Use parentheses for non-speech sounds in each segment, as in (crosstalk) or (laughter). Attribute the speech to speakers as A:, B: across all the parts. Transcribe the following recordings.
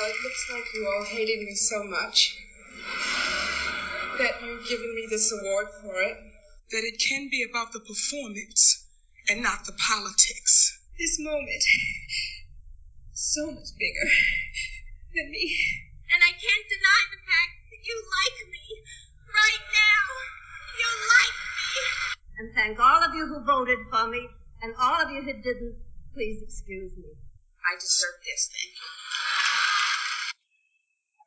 A: Well, it looks like you all hated me so much that you've given me this award for it.
B: That it can be about the performance and not the politics.
A: This moment is so much bigger than me.
C: And I can't deny the fact that you like me. Right now. You like me.
D: And thank all of you who voted for me, and all of you who didn't. Please excuse me.
C: I deserve this. Thank you.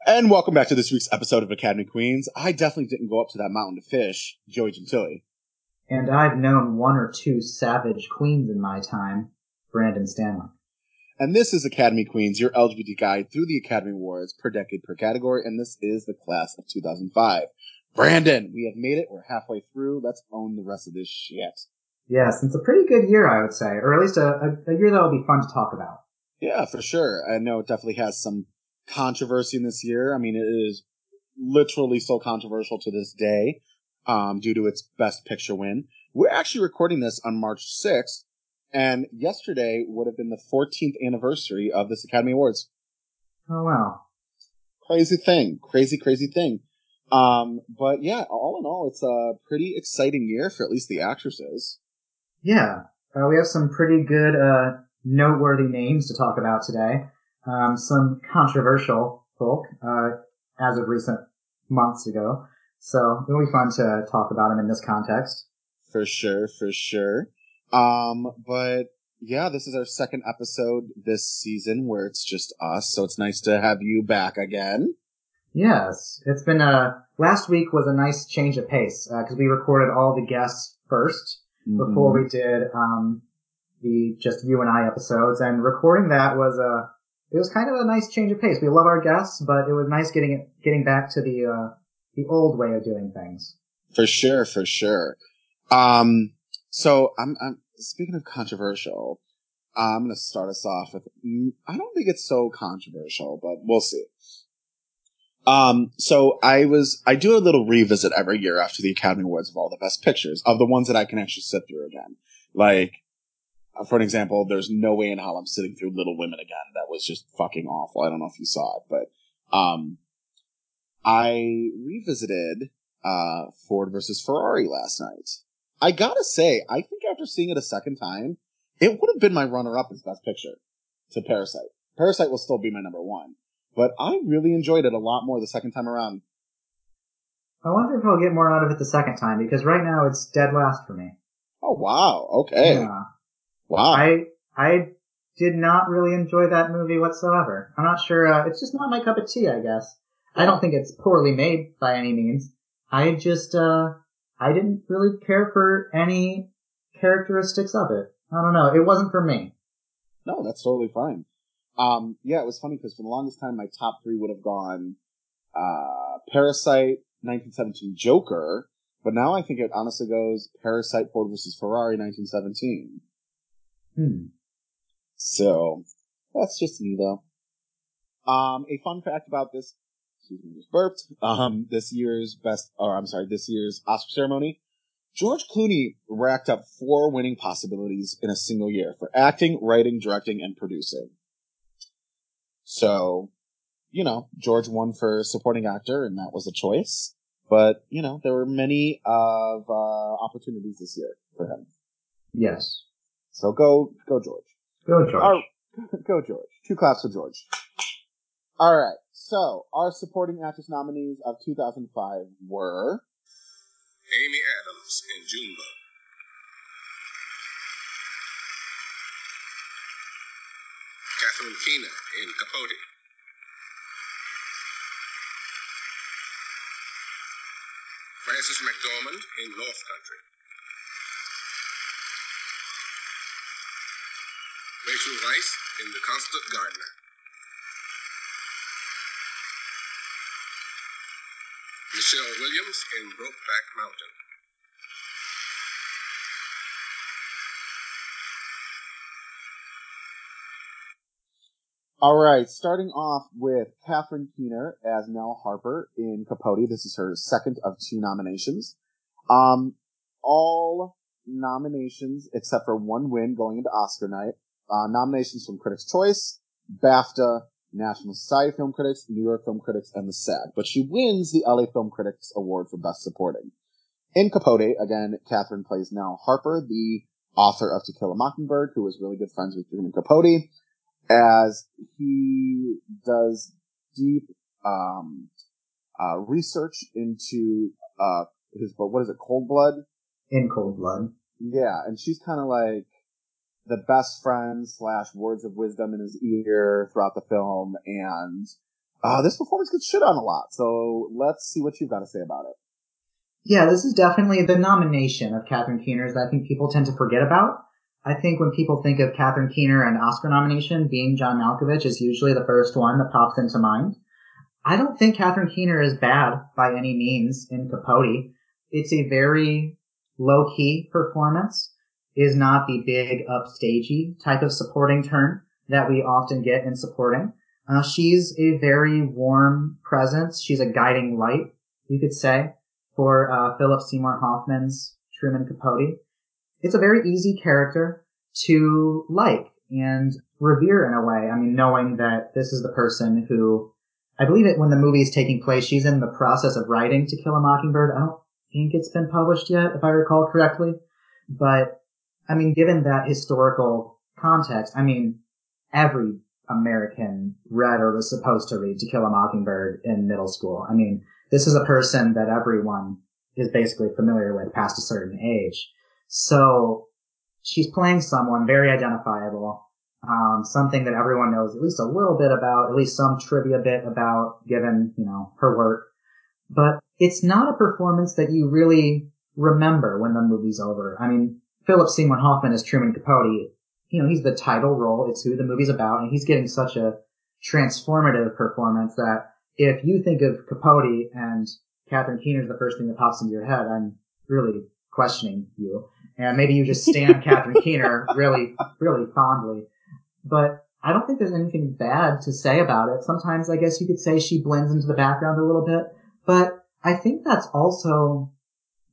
E: And welcome back to this week's episode of Academy Queens. I definitely didn't go up to that mountain to fish, Joey Gentili.
F: And I've known one or two savage queens in my time, Brandon Stanley.
E: And this is Academy Queens, your LGBT guide through the Academy Awards per decade per category, and this is the class of 2005. Brandon, we have made it. We're halfway through. Let's own the rest of this shit.
F: Yes, it's a pretty good year, I would say, or at least a, a, a year that'll be fun to talk about.
E: Yeah, for sure. I know it definitely has some controversy in this year. I mean, it is literally still controversial to this day, um, due to its best picture win. We're actually recording this on March 6th, and yesterday would have been the 14th anniversary of this Academy Awards.
F: Oh wow.
E: Crazy thing. Crazy, crazy thing. Um, but yeah, all in all, it's a pretty exciting year for at least the actresses.
F: Yeah, uh, we have some pretty good, uh, noteworthy names to talk about today. Um, some controversial folk, uh, as of recent months ago. So it'll be fun to talk about them in this context.
E: For sure, for sure. Um, but yeah, this is our second episode this season where it's just us, so it's nice to have you back again.
F: Yes, it's been a last week was a nice change of pace because we recorded all the guests 1st before we did um the just you and I episodes, and recording that was a it was kind of a nice change of pace. We love our guests, but it was nice getting it getting back to the uh the old way of doing things.
E: For sure, for sure. Um, so I'm, I'm speaking of controversial. I'm gonna start us off with. mm, I don't think it's so controversial, but we'll see. Um, so I was, I do a little revisit every year after the Academy Awards of all the best pictures of the ones that I can actually sit through again. Like, for an example, there's no way in hell I'm sitting through Little Women again. That was just fucking awful. I don't know if you saw it, but, um, I revisited, uh, Ford versus Ferrari last night. I gotta say, I think after seeing it a second time, it would have been my runner-up as best picture to Parasite. Parasite will still be my number one, but I really enjoyed it a lot more the second time around.
F: I wonder if I'll get more out of it the second time because right now it's dead last for me.
E: Oh wow, okay,
F: Yeah.
E: Wow.
F: I I did not really enjoy that movie whatsoever. I'm not sure. Uh, it's just not my cup of tea, I guess. I don't think it's poorly made by any means. I just uh I didn't really care for any characteristics of it. I don't know. It wasn't for me.
E: No, that's totally fine. Um, yeah, it was funny because for the longest time, my top three would have gone, uh, Parasite, 1917 Joker, but now I think it honestly goes Parasite, Ford versus Ferrari, 1917.
F: Hmm.
E: So, that's just me though. Um, a fun fact about this, excuse me, just burped, um, this year's best, or I'm sorry, this year's Oscar ceremony, George Clooney racked up four winning possibilities in a single year for acting, writing, directing, and producing. So, you know, George won for supporting actor, and that was a choice. But, you know, there were many of, uh, opportunities this year for him.
F: Yes.
E: So go, go George.
F: Go George.
E: Our- (laughs) go George. Two claps for George. Alright, so our supporting actress nominees of 2005 were
B: Amy Adams in Junebug. Catherine Keener in Capote. Frances McDormand in North Country. Rachel Weisz in The Constant Gardener. Michelle Williams in Brokeback Mountain.
E: Alright, starting off with Catherine Keener as Nell Harper in Capote. This is her second of two nominations. Um, all nominations except for one win going into Oscar night. Uh, nominations from Critics' Choice, BAFTA, National Society of Film Critics, New York Film Critics, and the SAG. But she wins the LA Film Critics Award for Best Supporting. In Capote, again, Catherine plays Nell Harper, the author of To Kill a Mockingbird, who was really good friends with Truman Capote, as he does deep um, uh, research into uh, his book. What is it? Cold Blood.
F: In Cold Blood.
E: Yeah, and she's kind of like the best friend slash words of wisdom in his ear throughout the film, and uh, this performance gets shit on a lot. So let's see what you've got to say about it.
F: Yeah, this is definitely the nomination of Catherine Keener's that I think people tend to forget about. I think when people think of Catherine Keener and Oscar nomination, being John Malkovich is usually the first one that pops into mind. I don't think Catherine Keener is bad by any means in Capote. It's a very low key performance, is not the big upstagey type of supporting turn that we often get in supporting. Uh, she's a very warm presence. She's a guiding light, you could say, for uh, Philip Seymour Hoffman's Truman Capote. It's a very easy character to like and revere in a way. I mean, knowing that this is the person who I believe it when the movie is taking place, she's in the process of writing To Kill a Mockingbird. I don't think it's been published yet, if I recall correctly. But, I mean, given that historical context, I mean, every American read or was supposed to read To Kill a Mockingbird in middle school. I mean, this is a person that everyone is basically familiar with past a certain age. So, she's playing someone very identifiable um, something that everyone knows at least a little bit about, at least some trivia bit about, given you know her work. But it's not a performance that you really remember when the movie's over. I mean, Philip Seymour Hoffman as Truman Capote. You know, he's the title role. It's who the movie's about, and he's getting such a transformative performance that if you think of Capote and Catherine Keener is the first thing that pops into your head, I'm really questioning you. And maybe you just stand (laughs) Catherine Keener really, really fondly but I don't think there's anything bad to say about it. Sometimes I guess you could say she blends into the background a little bit, but I think that's also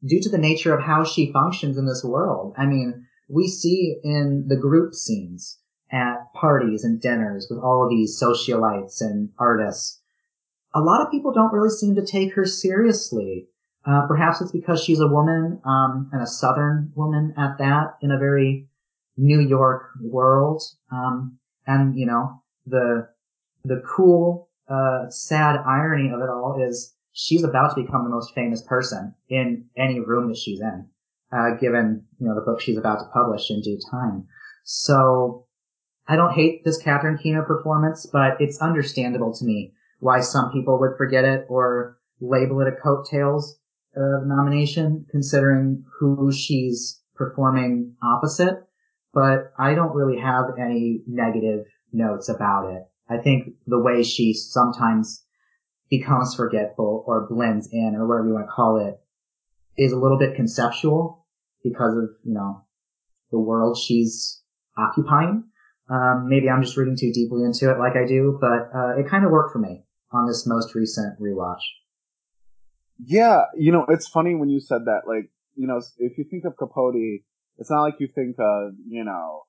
F: due to the nature of how she functions in this world. I mean, we see in the group scenes at parties and dinners with all of these socialites and artists, a lot of people don't really seem to take her seriously. Uh, perhaps it's because she's a woman, um, and a southern woman at that in a very New York world. Um, and you know, the, the cool, uh, sad irony of it all is she's about to become the most famous person in any room that she's in, uh, given, you know, the book she's about to publish in due time. So I don't hate this Catherine Keener performance, but it's understandable to me why some people would forget it or label it a coattails uh, nomination, considering who she's performing opposite but I don't really have any negative notes about it. I think the way she sometimes becomes forgetful or blends in or whatever you want to call it is a little bit conceptual because of, you know, the world she's occupying. Um, maybe I'm just reading too deeply into it like I do, but, uh, it kind of worked for me on this most recent rewatch.
E: Yeah, you know, it's funny when you said that, like, you know, if you think of Capote, it's not like you think of, you know,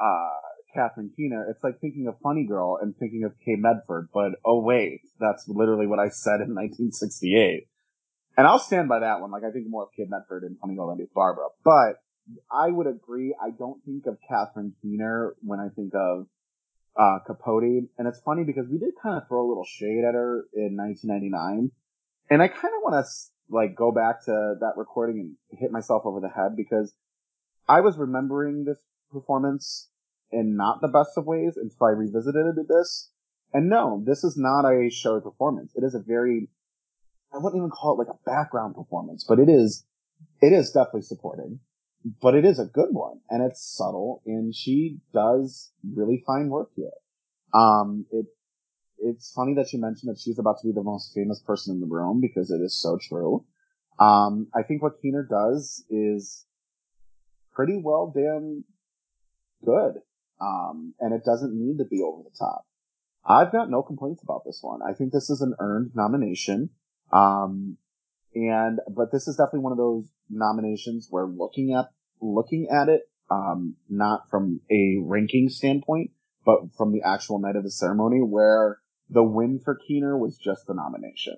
E: uh, Catherine Keener. It's like thinking of Funny Girl and thinking of Kay Medford, but oh wait, that's literally what I said in (laughs) 1968. And I'll stand by that one. Like I think more of Kay Medford and Funny Girl than Miss Barbara. But I would agree. I don't think of Catherine Keener when I think of uh, Capote. And it's funny because we did kind of throw a little shade at her in 1999. And I kind of want to like go back to that recording and hit myself over the head because I was remembering this performance in not the best of ways until I revisited it. this. And no, this is not a showy performance. It is a very, I wouldn't even call it like a background performance, but it is, it is definitely supporting, but it is a good one and it's subtle and she does really fine work here. Um, it, it's funny that you mentioned that she's about to be the most famous person in the room because it is so true. Um, I think what Keener does is pretty well damn good. Um, and it doesn't need to be over the top. I've got no complaints about this one. I think this is an earned nomination. Um, and, but this is definitely one of those nominations where looking at, looking at it, um, not from a ranking standpoint, but from the actual night of the ceremony where the win for Keener was just the nomination.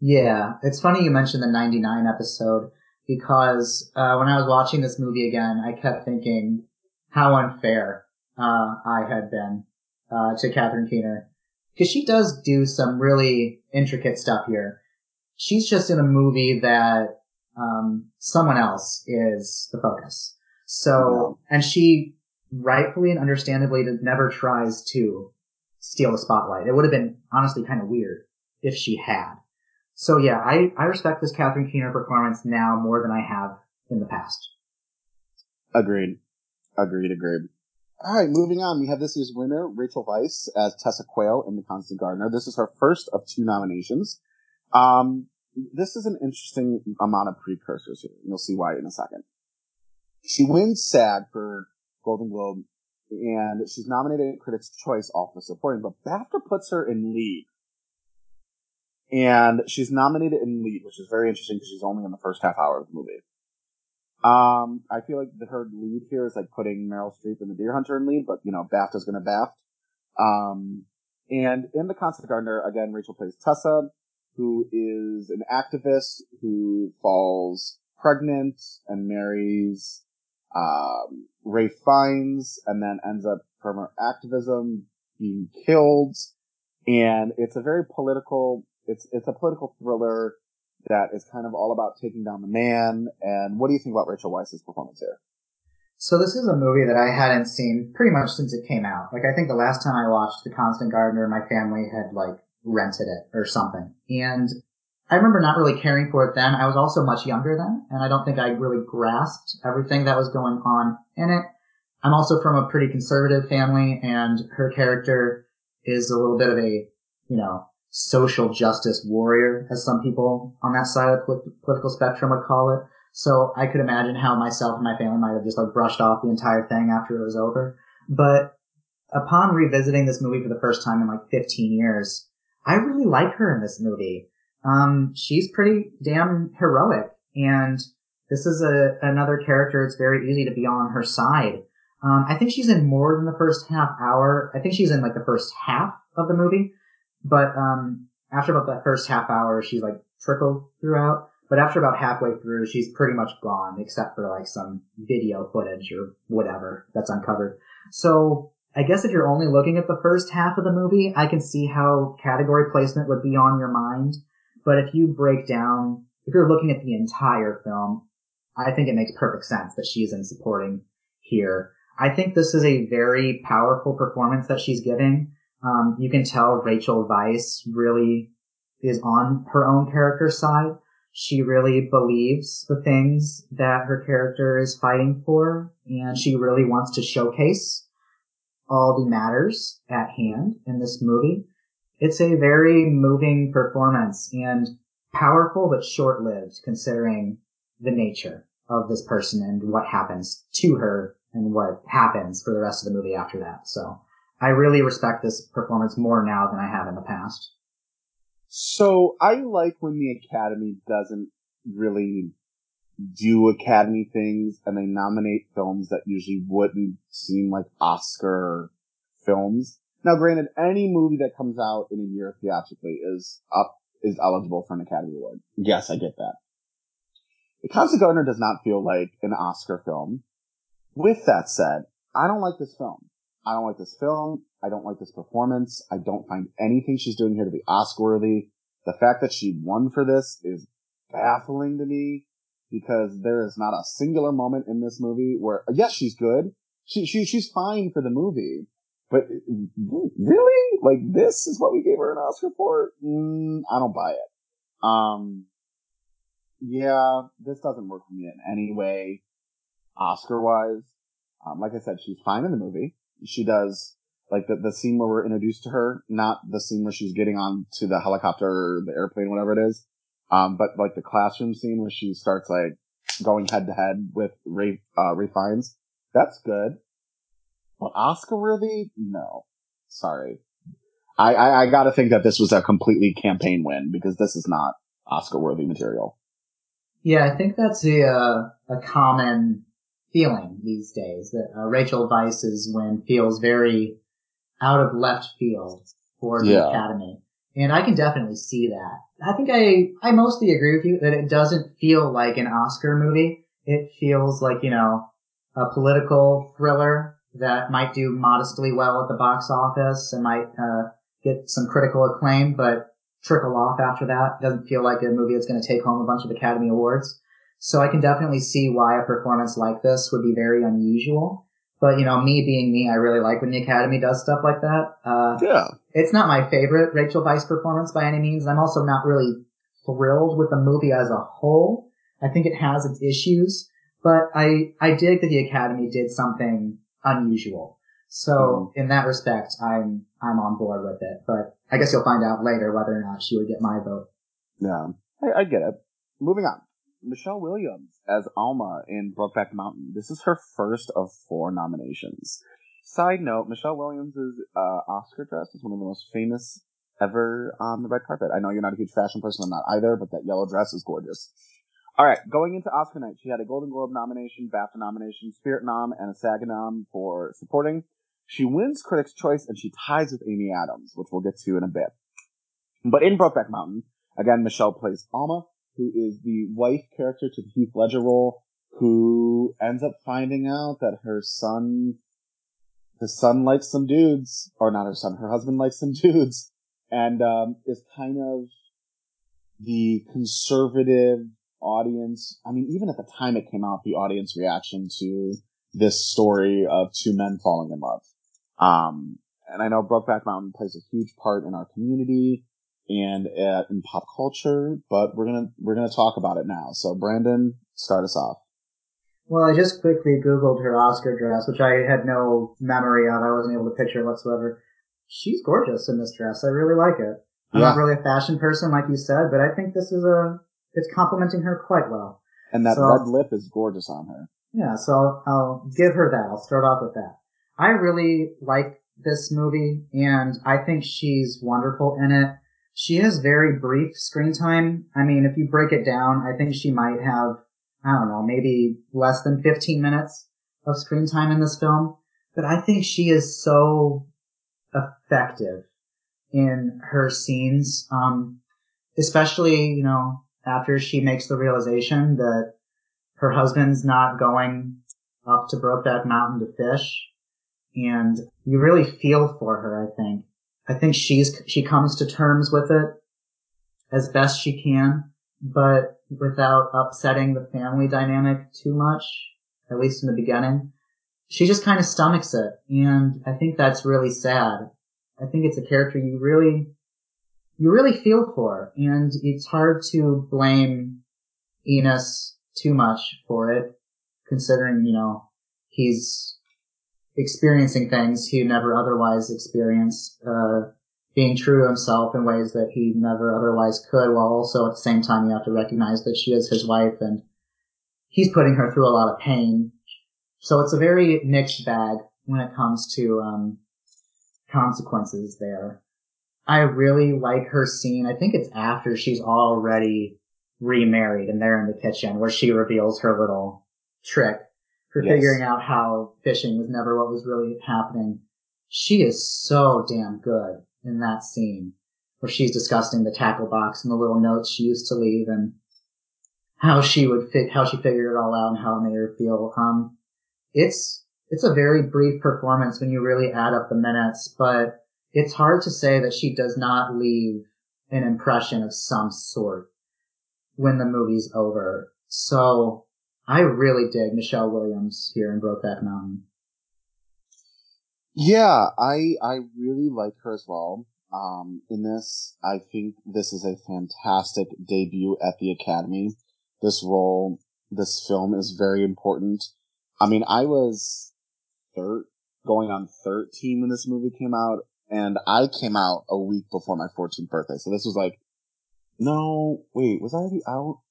F: Yeah, it's funny you mentioned the 99 episode because uh, when I was watching this movie again, I kept thinking how unfair uh, I had been uh, to Catherine Keener because she does do some really intricate stuff here. She's just in a movie that um, someone else is the focus. So, and she rightfully and understandably never tries to steal the spotlight. It would have been honestly kind of weird if she had. So yeah, I, I respect this Catherine Keener performance now more than I have in the past.
E: Agreed. Agreed, agreed. All right, moving on. We have this year's winner, Rachel Weisz, as Tessa Quayle in The Constant Gardener. This is her first of two nominations. Um, this is an interesting amount of precursors here. You'll see why in a second. She wins SAG for Golden Globe, and she's nominated in Critics' Choice all for supporting, but BAFTA puts her in lead. And she's nominated in lead, which is very interesting because she's only in the first half hour of the movie. Um, I feel like the, her lead here is like putting Meryl Streep and the Deer Hunter in lead, but you know, BAFTA's gonna BAFT. Um, and in The Constant Gardener, again, Rachel plays Tessa, who is an activist who falls pregnant and marries, um, Ralph Fiennes and then ends up from her activism being killed. And it's a very political, it's, it's a political thriller that is kind of all about taking down the man. And what do you think about Rachel Weisz's performance here?
F: So this is a movie that I hadn't seen pretty much since it came out. Like I think the last time I watched The Constant Gardener, my family had like rented it or something. And I remember not really caring for it then. I was also much younger then, and I don't think I really grasped everything that was going on in it. I'm also from a pretty conservative family, and her character is a little bit of a, you know, social justice warrior, as some people on that side of the political spectrum would call it. So I could imagine how myself and my family might have just like brushed off the entire thing after it was over. But upon revisiting this movie for the first time in like 15 years, I really like her in this movie. Um, she's pretty damn heroic and this is a, another character it's very easy to be on her side. Um, I think she's in more than the first half hour. I think she's in like the first half of the movie, but, um, after about that first half hour, she's like trickled throughout. But after about halfway through, she's pretty much gone, except for like some video footage or whatever that's uncovered. So I guess if you're only looking at the first half of the movie, I can see how category placement would be on your mind. But if you break down, if you're looking at the entire film, I think it makes perfect sense that she's in supporting here. I think this is a very powerful performance that she's giving. Um, you can tell Rachel Weisz really is on her own character side. She really believes the things that her character is fighting for, and she really wants to showcase all the matters at hand in this movie. It's a very moving performance and powerful but short-lived considering the nature of this person and what happens to her and what happens for the rest of the movie after that. So I really respect this performance more now than I have in the past.
E: So I like when the Academy doesn't really do Academy things and they nominate films that usually wouldn't seem like Oscar films. Now granted, any movie that comes out in a year theatrically is up, is eligible for an Academy Award. Yes, I get that. The Constant Gardener does not feel like an Oscar film. With that said, I don't like this film. I don't like this film. I don't like this performance. I don't find anything she's doing here to be Oscar worthy. The fact that she won for this is baffling to me because there is not a singular moment in this movie where, yes, she's good. She, she, she's fine for the movie, but really? Like this is what we gave her an Oscar for? Mm, I don't buy it. Um, yeah, this doesn't work for me in any way, Oscar wise. Um, like I said, she's fine in the movie. She does like the, the scene where we're introduced to her, not the scene where she's getting on to the helicopter or the airplane, whatever it is. Um, but like the classroom scene where she starts like going head to head with Ray, uh, Ray Fiennes. That's good. But Oscar worthy? No. Sorry. I, I, I gotta think that this was a completely campaign win because this is not Oscar worthy material.
F: Yeah, I think that's a, uh, a common feeling these days. That uh, Rachel Weisz's win feels very out of left field for the
E: Yeah.
F: Academy, and I can definitely see that. I think I I mostly agree with you that it doesn't feel like an Oscar movie. It feels like you know a political thriller that might do modestly well at the box office and might uh, get some critical acclaim, but trickle off after that. It doesn't feel like a movie that's going to take home a bunch of Academy Awards. So I can definitely see why a performance like this would be very unusual. But you know, me being me, I really like when the Academy does stuff like that. Uh,
E: Yeah.
F: it's not my favorite Rachel Weisz performance by any means. I'm also not really thrilled with the movie as a whole. I think it has its issues, but I, I dig that the Academy did something unusual. So in that respect, I'm, I'm on board with it, but I guess you'll find out later whether or not she would get my vote.
E: Yeah. I, I get it. Moving on. Michelle Williams as Alma in Brokeback Mountain. This is her first of four nominations. Side note, Michelle Williams' uh, Oscar dress is one of the most famous ever on the red carpet. I know you're not a huge fashion person, I'm not either, but that yellow dress is gorgeous. All right, going into Oscar night, she had a Golden Globe nomination, BAFTA nomination, Spirit nom, and a SAG nom for supporting. She wins Critics' Choice and she ties with Amy Adams, which we'll get to in a bit. But in Brokeback Mountain, again, Michelle plays Alma, who is the wife character to the Heath Ledger role, who ends up finding out that her son, her son likes some dudes, or not her son, her husband likes some (laughs) dudes, and um, is kind of the conservative audience. I mean, even at the time it came out, the audience reaction to this story of two men falling in love. Um, and I know Brokeback Mountain plays a huge part in our community and uh, in pop culture, but we're gonna we're gonna talk about it now. So, Brandon, start us off.
F: Well, I just quickly Googled her Oscar dress, which I had no memory of. I wasn't able to picture whatsoever. She's gorgeous in this dress. I really like it. I'm
E: Yeah.
F: not really a fashion person, like you said, but I think this is a, it's complimenting her quite well.
E: And that
F: So-
E: red lip is gorgeous on her.
F: Yeah, so I'll, I'll give her that. I'll start off with that. I really like this movie, and I think she's wonderful in it. She has very brief screen time. I mean, if you break it down, I think she might have, I don't know, maybe less than 15 minutes of screen time in this film. But I think she is so effective in her scenes, um, especially, you know, after she makes the realization that her husband's not going up to Brokeback Mountain to fish. And you really feel for her, I think. I think she's, she comes to terms with it as best she can, but without upsetting the family dynamic too much, at least in the beginning. She just kind of stomachs it. And I think that's really sad. I think it's a character you really, you really feel for. And it's hard to blame Ennis too much for it, considering, you know, he's experiencing things he never otherwise experienced, uh, being true to himself in ways that he never otherwise could, while also at the same time you have to recognize that she is his wife and he's putting her through a lot of pain. So it's a very mixed bag when it comes to, um, consequences there. I really like her scene. I think it's after she's already remarried and they're in the kitchen where she reveals her little trick for
E: Yes.
F: figuring out how fishing was never what was really happening. She is so damn good in that scene where she's discussing the tackle box and the little notes she used to leave and how she would fit, how she figured it all out and how it made her feel. Um, it's, it's a very brief performance when you really add up the minutes, but it's hard to say that she does not leave an impression of some sort when the movie's over. So I really dig Michelle Williams here in Brokeback Mountain.
E: Yeah, I I really like her as well. Um, in this, I think this is a fantastic debut at the Academy. This role, this film is very important. I mean, I was thir- going on 13 when this movie came out, and I came out a week before my 14th birthday. So this was like, no, wait, was I already out?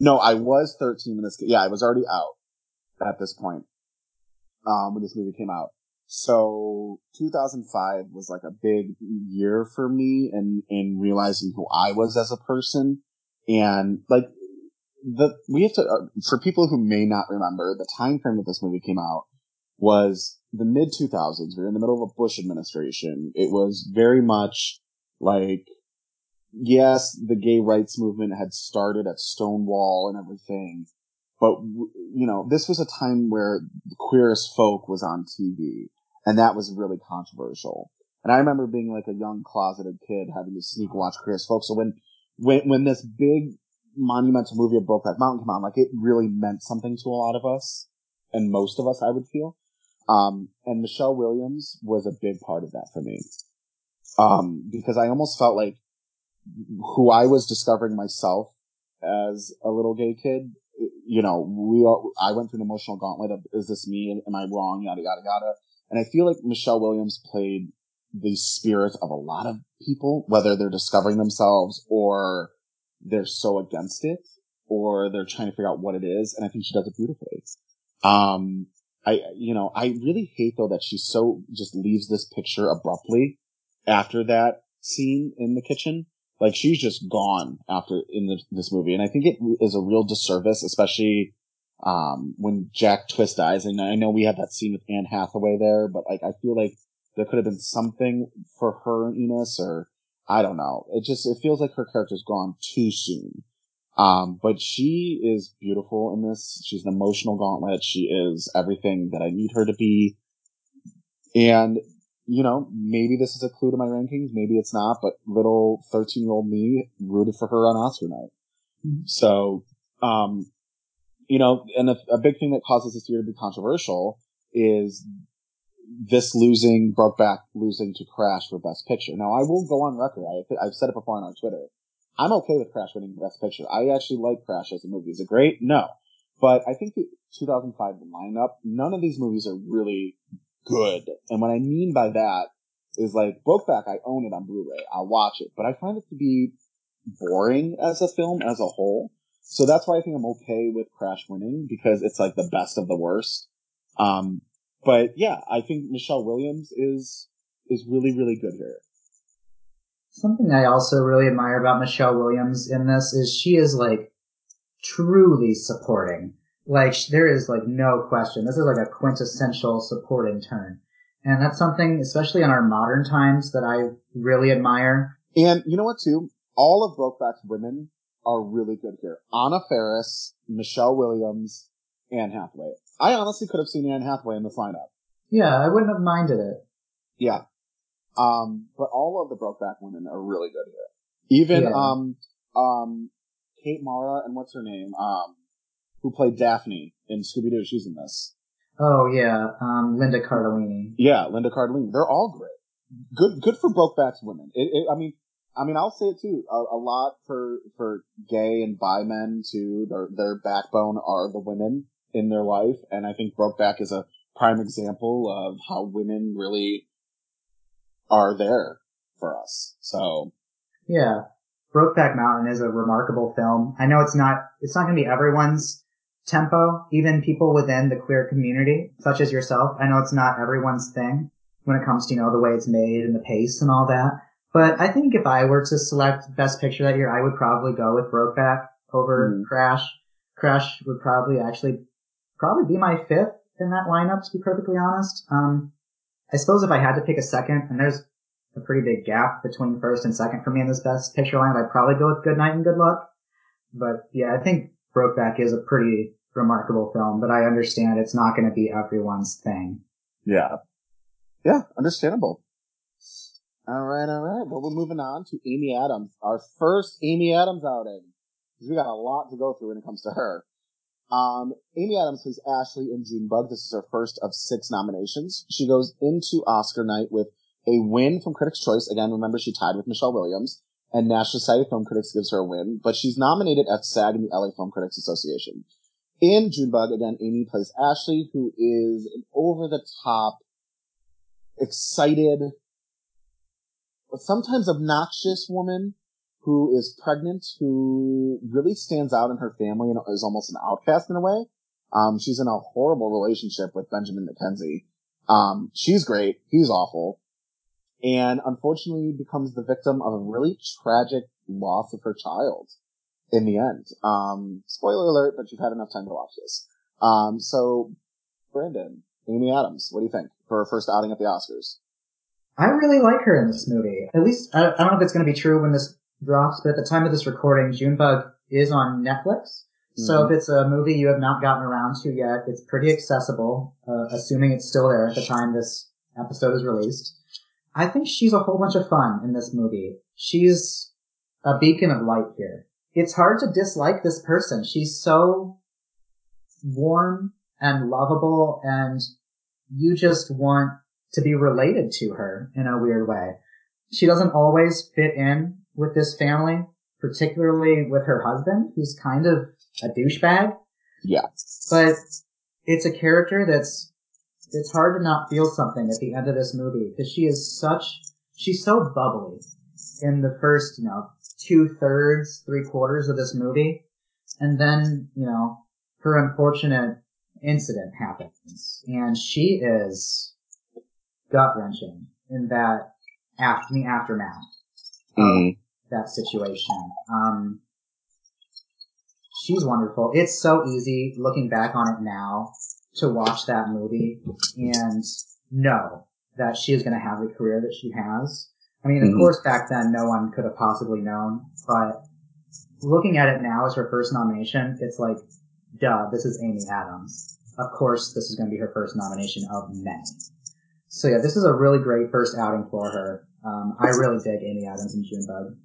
E: No, I was 13 when this, yeah, I was already out at this point, um, when this movie came out. So 2005 was like a big year for me in, in realizing who I was as a person. And like, the we have to uh, for people who may not remember the time frame that this movie came out was the mid 2000s. We were in the middle of a Bush administration. It was very much like yes, the gay rights movement had started at Stonewall and everything, but you know, this was a time where Queer as Folk was on TV, and that was really controversial. And I remember being like a young closeted kid having to sneak watch Queer as Folk. So when when when this big monumental movie of Brokeback Mountain came out, like it really meant something to a lot of us, and most of us, I would feel. Um, and Michelle Williams was a big part of that for me. Um, because I almost felt like who I was discovering myself as a little gay kid. You know, we all, I went through an emotional gauntlet of is this me? Am I wrong? Yada yada yada. And I feel like Michelle Williams played the spirit of a lot of people, whether they're discovering themselves or they're so against it or they're trying to figure out what it is. And I think she does it beautifully. Um, I, you know, I really hate though that she so just leaves this picture abruptly after that scene in the kitchen. Like she's just gone after in the, this movie. And I think it is a real disservice, especially, um, when Jack Twist dies. And I know we had that scene with Anne Hathaway there, but like, I feel like there could have been something for her Ennis or I don't know. It just, it feels like her character's gone too soon. Um, but she is beautiful in this. She's an emotional gauntlet. She is everything that I need her to be. And, you know, maybe this is a clue to my rankings. Maybe it's not, but little 13 year old me rooted for her on Oscar night. Mm-hmm. So, um, you know, and a, a big thing that causes this year to be controversial is this losing, brought Brokeback losing to Crash for Best Picture. Now, I will go on record. I, I've said it before on our Twitter. I'm okay with Crash winning Best Picture. I actually like Crash as a movie. Is it great? No. But I think the 2005 lineup, none of these movies are really good. And what I mean by that is like Brokeback, I own it on Blu-ray. I'll watch it, but I find it to be boring as a film as a whole. So that's why I think I'm okay with Crash winning because it's like the best of the worst. Um, but yeah, I think Michelle Williams is is really really good here.
F: Something I also really admire about Michelle Williams in this is she is like truly supporting. Like there is like no question. This is like a quintessential supporting turn. And that's something, especially in our modern times, that I really admire.
E: And you know what too? All of Brokeback's women are really good here. Anna Faris, Michelle Williams, Anne Hathaway. I honestly could have seen Anne Hathaway in this lineup.
F: Yeah, I wouldn't have minded it.
E: Yeah. Um, but all of the Brokeback women are really good here. Even, yeah. um, um, Kate Mara and what's her name? Um, who played Daphne in Scooby Doo. She's in this.
F: Oh yeah, um, Linda Cardellini.
E: Yeah, Linda Cardellini. They're all great. Good, good for Brokeback's women. It, it, I mean, I mean, I'll say it too. A, a, lot for for gay and bi men too. Their their backbone are the women in their life. And I think Brokeback is a prime example of how women really are there for us. So.
F: Yeah. Brokeback Mountain is a remarkable film. I know it's not, it's not going to be everyone's tempo, even people within the queer community, such as yourself. I know it's not everyone's thing when it comes to, you know, the way it's made and the pace and all that. But I think if I were to select Best Picture that year, I would probably go with Brokeback over mm. Crash. Crash would probably actually probably be my fifth in that lineup, to be perfectly honest. Um, I suppose if I had to pick a second, and there's a pretty big gap between first and second for me in this best picture lineup, I'd probably go with Good Night and Good Luck. But yeah, I think Brokeback is a pretty remarkable film, but I understand it's not going to be everyone's thing.
E: Yeah. Yeah, understandable. All right, all right. Well, we're moving on to Amy Adams, our first Amy Adams outing. Because we got a lot to go through when it comes to her. Um, Amy Adams plays Ashley in Junebug. This is her first of six nominations. She goes into Oscar night with a win from Critics' Choice. Again, remember she tied with Michelle Williams. And National Society of Film Critics gives her a win, but she's nominated at SAG and the LA Film Critics Association. In Junebug, again, Amy plays Ashley, who is an over-the-top, excited, but sometimes obnoxious woman who is pregnant, who really stands out in her family and is almost an outcast in a way. Um, she's in a horrible relationship with Benjamin McKenzie. Um, she's great. He's awful. And unfortunately becomes the victim of a really tragic loss of her child. in the end. Um, spoiler alert, but you've had enough time to watch this. Um, so, Brandon, Amy Adams, what do you think for her first outing at the Oscars?
F: I really like her in this movie. At least, I, I don't know if it's going to be true when this drops, but at the time of this recording, Junebug is on Netflix. So
E: Mhm.
F: if it's a movie you have not gotten around to yet, it's pretty accessible, uh, assuming it's still there at the time this episode is released. I think she's a whole bunch of fun in this movie. She's a beacon of light here. It's hard to dislike this person. She's so warm and lovable and you just want to be related to her in a weird way. She doesn't always fit in with this family, particularly with her husband, who's kind of a douchebag.
E: Yeah.
F: But it's a character that's, it's hard to not feel something at the end of this movie because she is such, she's so bubbly in the first, you know, two thirds, three quarters of this movie. And then, you know, her unfortunate incident happens and she is gut wrenching in that after the aftermath of
E: Mhm.
F: that situation. Um, she's wonderful. It's so easy looking back on it now to watch that movie and know that she is going to have the career that she has. I mean, of
E: Mhm.
F: course, back then no one could have possibly known, but looking at it now as her first nomination, it's like, duh, this is Amy Adams. Of course, this is going to be her first nomination of many. So yeah, this is a really great first outing for her. Um, I really dig Amy Adams and Junebug.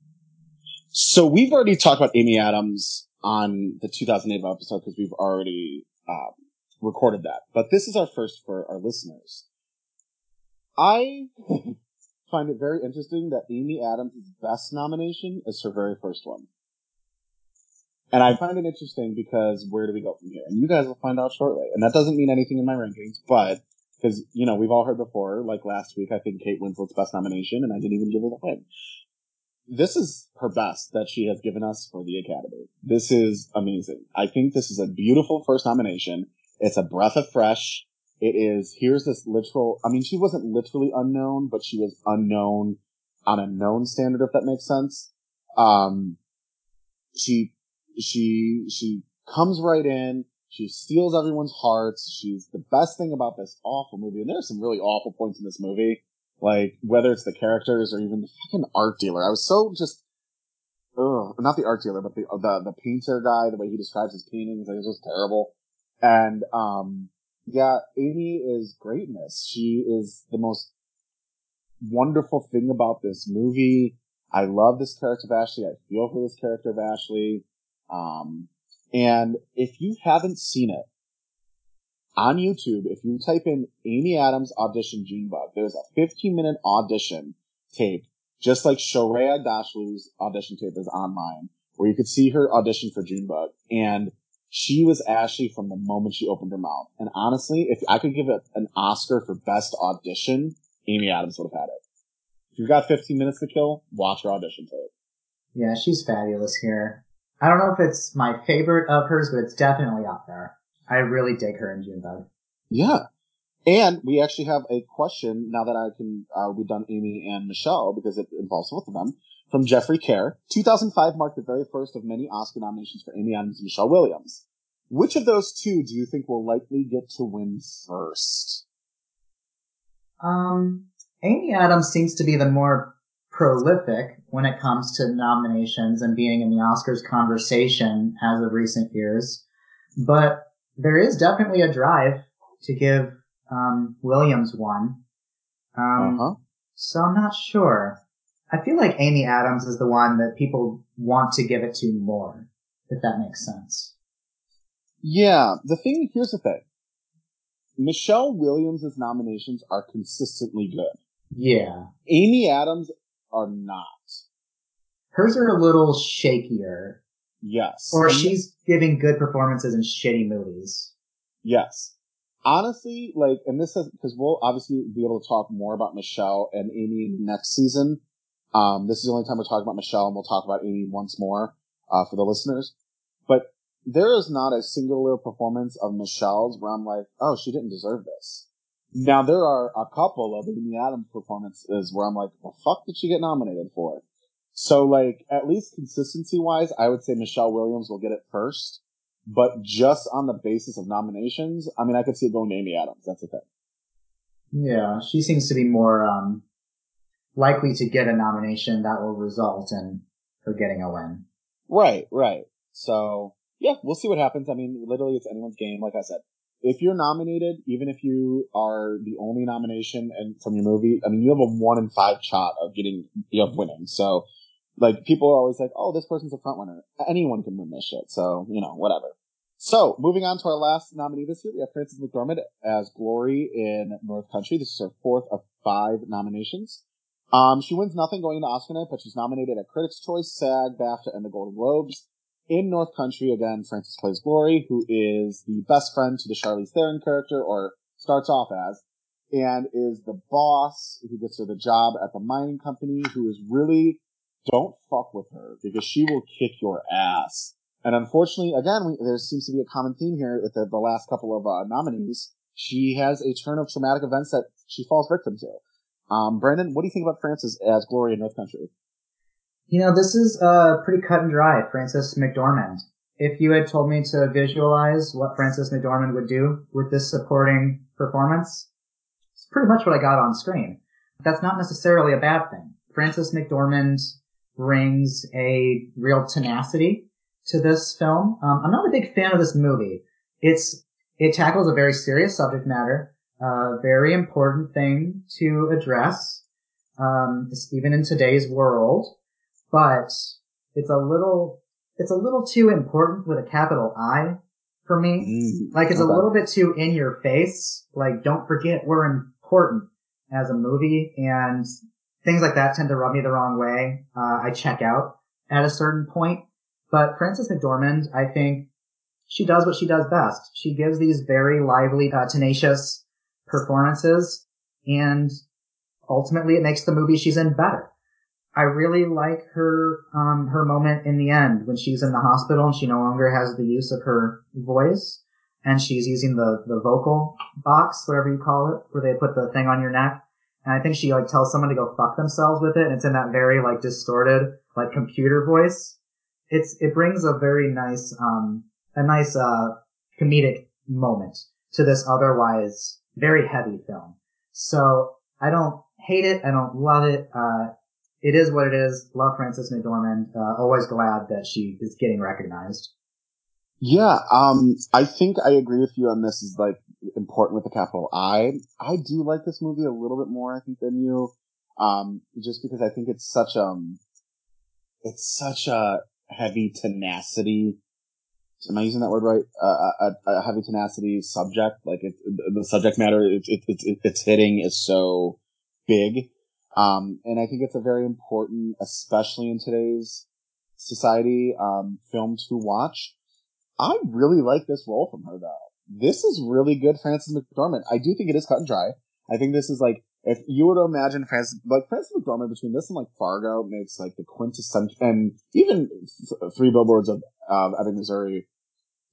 E: So we've already talked about Amy Adams on the 2008 episode because we've already um, recorded that. But this is our first for our listeners. I (laughs) find it very interesting that Amy Adams' best nomination is her very first one. And I find it interesting because where do we go from here? And you guys will find out shortly. And that doesn't mean anything in my rankings, but because, you know, we've all heard before, like last week, I think Kate Winslet's best nomination, and I didn't even give her the win this is her best that she has given us for the Academy. This is amazing. I think this is a beautiful first nomination. It's a breath of fresh. It is, here's this literal, I mean, she wasn't literally unknown, but she was unknown on a known standard, if that makes sense. Um, she, she, she comes right in. She steals everyone's hearts. She's the best thing about this awful movie. And there's some really awful points in this movie. Like, whether it's the characters or even the fucking art dealer. I was so just, ugh, not the art dealer, but the, the, the painter guy, the way he describes his paintings, like, it's just terrible. And, um, yeah, Amy is greatness. She is the most wonderful thing about this movie. I love this character of Ashley. I feel for this character of Ashley. Um, and if you haven't seen it, on YouTube, if you type in Amy Adams audition Junebug, there's a 15 minute audition tape, just like Shohreh Aghdashloo's audition tape is online, where you could see her audition for Junebug. And she was Ashley from the moment she opened her mouth. And honestly, if I could give it an Oscar for best audition, Amy Adams would have had it. If you've got 15 minutes to kill, watch her audition tape.
F: Yeah, she's fabulous here. I don't know if it's my favorite of hers, but it's definitely up there. I really dig her in Junebug.
E: Yeah. And we actually have a question now that I can, uh, we've done Amy and Michelle because it involves both of them from Jeffrey Kerr. 2005 marked the very first of many Oscar nominations for Amy Adams and Michelle Williams. Which of those two do you think will likely get to win first?
F: Um, Amy Adams seems to be the more prolific when it comes to nominations and being in the Oscars conversation as of recent years. But there is definitely a drive to give um, Williams one. Um,
E: Uh-huh.
F: So I'm not sure. I feel like Amy Adams is the one that people want to give it to more, if that makes sense.
E: Yeah, the thing, here's the thing. Michelle Williams' nominations are consistently good.
F: Yeah.
E: Amy Adams are not.
F: Hers are a little shakier,
E: Yes.
F: or
E: And-
F: she's giving good performances in shitty movies.
E: Yes. Honestly, like, and this is, because we'll obviously be able to talk more about Michelle and Amy next season. Um, this is the only time we're talking about Michelle and we'll talk about Amy once more, uh, for the listeners. But there is not a singular performance of Michelle's where I'm like, oh, she didn't deserve this. Now there are a couple of Amy Adams performances where I'm like, the fuck did she get nominated for? So like at least consistency wise, I would say Michelle Williams will get it first. But just on the basis of nominations, I mean, I could see it going to Amy Adams. That's the thing.
F: Yeah, she seems to be more um, likely to get a nomination that will result in her getting a win.
E: Right, right. So yeah, we'll see what happens. I mean, literally, it's anyone's game. Like I said, if you're nominated, even if you are the only nomination and from your movie, I mean, you have a one in five shot of getting of winning. So like people are always like, oh, this person's a front runner. Anyone can win this shit. So, you know, whatever. So moving on to our last nominee this year, we have Frances McDormand as Glory in North Country. This is her fourth of five nominations. Um, she wins nothing going into Oscar night, but she's nominated at Critics' Choice, SAG, BAFTA, and the Golden Globes. In North Country, again, Frances plays Glory, who is the best friend to the Charlize Theron character, or starts off as, and is the boss who gets her the job at the mining company, who is really don't fuck with her because she will kick your ass. And unfortunately, again, we, there seems to be a common theme here with the, the last couple of uh, nominees. She has a turn of traumatic events that she falls victim to. Um, Brandon, what do you think about Frances as Glory in North Country?
F: You know, this is uh, pretty cut and dry, Frances McDormand. If you had told me to visualize what Frances McDormand would do with this supporting performance, it's pretty much what I got on screen. That's not necessarily a bad thing. Frances McDormand brings a real tenacity to this film. Um, I'm not a big fan of this movie. It's it tackles a very serious subject matter, a very important thing to address, um, even in today's world. But it's a little it's a little too important with a capital I for me.
E: Mm,
F: Like it's
E: okay.
F: a little bit too in your face. Like don't forget we're important as a movie and things like that tend to rub me the wrong way. Uh, I check out at a certain point. But Frances McDormand, I think she does what she does best. She gives these very lively, uh, tenacious performances and ultimately it makes the movie she's in better. I really like her, um, her moment in the end when she's in the hospital and she no longer has the use of her voice and she's using the, the vocal box, whatever you call it, where they put the thing on your neck. And I think she like tells someone to go fuck themselves with it and it's in that very like distorted, like computer voice. It's, it brings a very nice, um, a nice, uh, comedic moment to this otherwise very heavy film. So I don't hate it. I don't love it. Uh, it is what it is. Love Frances McDormand. Uh, always glad that she is getting recognized.
E: Yeah, um, I think I agree with you on this is like important with the capital I. I do like this movie a little bit more, I think, than you. Um, just because I think it's such, um, it's such a heavy tenacity. Am I using that word right? Uh, a, a heavy tenacity subject. Like it, the subject matter, it, it, it, it's hitting is so big. Um, and I think it's a very important, especially in today's society, um, film to watch. I really like this role from her though. This is really good Frances McDormand. I do think it is cut and dry. I think this is like, if you were to imagine Frances, like Frances McDormand between this and like Fargo makes like the quintessential, and even th- Three Billboards of, of Ebbing, Missouri,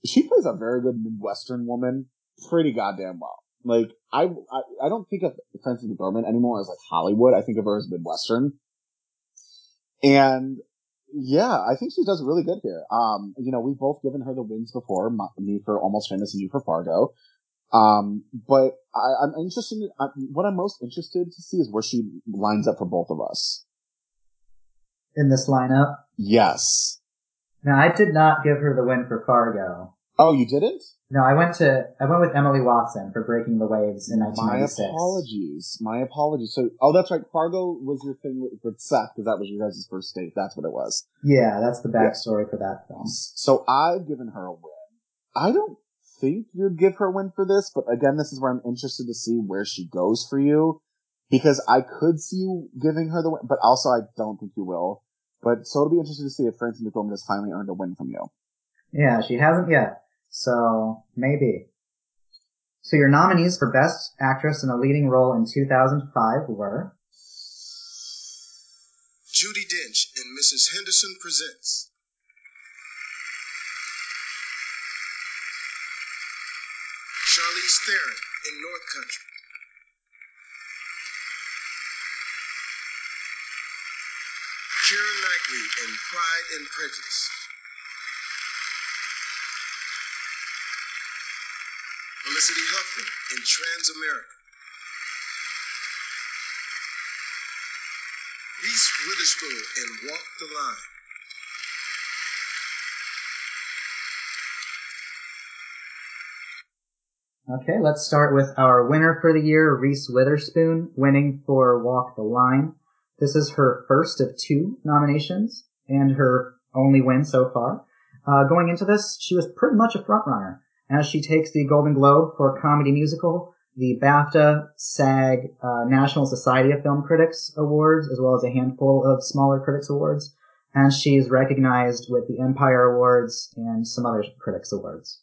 E: she plays a very good Midwestern woman pretty goddamn well. Like, I, I, I don't think of Frances McDormand anymore as like Hollywood. I think of her as Midwestern. And yeah, I think she does really good here. Um, you know, we've both given her the wins before, m- me for Almost Famous and you for Fargo. Um, but I, I'm interested. In, I, what I'm most interested to see is where she lines up for both of us.
F: In this lineup.
E: Yes.
F: Now I did not give her the win for Fargo.
E: Oh, you didn't?
F: No, I went to, I went with Emily Watson for Breaking the Waves in 1996.
E: My apologies. My apologies. So, oh, that's right. Fargo was your thing with, with Seth because that was your guys' first date. That's what it was.
F: Yeah, that's the backstory for that film.
E: So I've given her a win. I don't think you'd give her a win for this, but again, this is where I'm interested to see where she goes for you. Because I could see you giving her the win, but also I don't think you will. But so it'll be interesting to see if Frances McDormand has finally earned a win from you.
F: Yeah, she hasn't yet. So, maybe. So your nominees for Best Actress in a Leading Role in 2005 were
B: Judi Dench in Mrs. Henderson Presents. Charlize Theron in North Country.
G: Keira Knightley in Pride and Prejudice. Felicity Huffman in Transamerica. Reese Witherspoon in Walk the Line.
F: Okay, let's start with our winner for the year, Reese Witherspoon, winning for Walk the Line. This is her first of two nominations and her only win so far. Uh, going into this, she was pretty much a frontrunner as she takes the Golden Globe for Comedy Musical, the BAFTA, SAG, uh, National Society of Film Critics Awards, as well as a handful of smaller critics awards, and she's recognized with the Empire Awards and some other critics awards.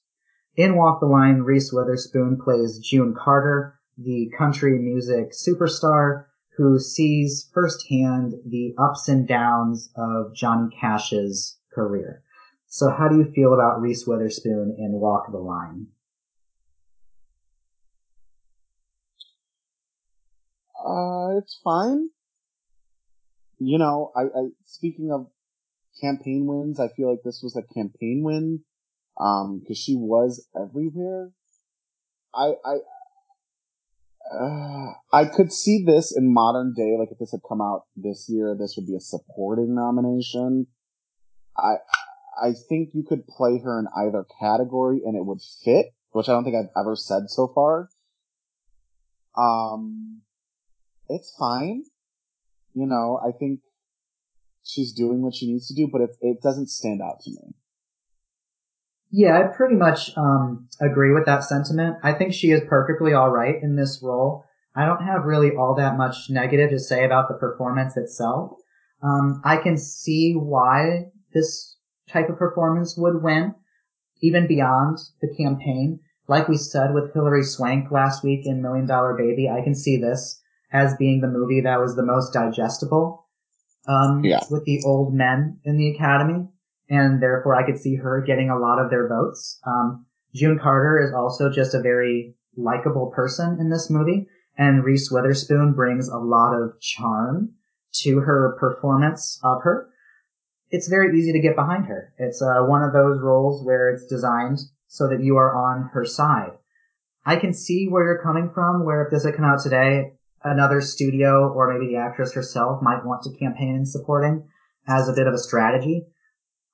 F: In Walk the Line, Reese Witherspoon plays June Carter, the country music superstar who sees firsthand the ups and downs of Johnny Cash's career. So how do you feel about Reese Witherspoon in Walk the Line?
E: Uh, it's fine. You know, I, I speaking of campaign wins, I feel like this was a campaign win, um, because she was everywhere. I I uh, I could see this in modern day, like if this had come out this year, this would be a supporting nomination. I I think you could play her in either category and it would fit, which I don't think I've ever said so far. Um, it's fine. You know, I think she's doing what she needs to do, but it, it doesn't stand out to me.
F: Yeah, I pretty much um, agree with that sentiment. I think she is perfectly all right in this role. I don't have really all that much negative to say about the performance itself. Um, I can see why this type of performance would win, even beyond the campaign. Like we said with Hilary Swank last week in Million Dollar Baby, I can see this as being the movie that was the most digestible um,
E: Yeah.
F: with the old men in the Academy, and therefore I could see her getting a lot of their votes. Um, June Carter is also just a very likable person in this movie, and Reese Witherspoon brings a lot of charm to her performance of her. It's very easy to get behind her. It's uh, one of those roles where it's designed so that you are on her side. I can see where you're coming from, where if this had come out today, another studio or maybe the actress herself might want to campaign in supporting as a bit of a strategy.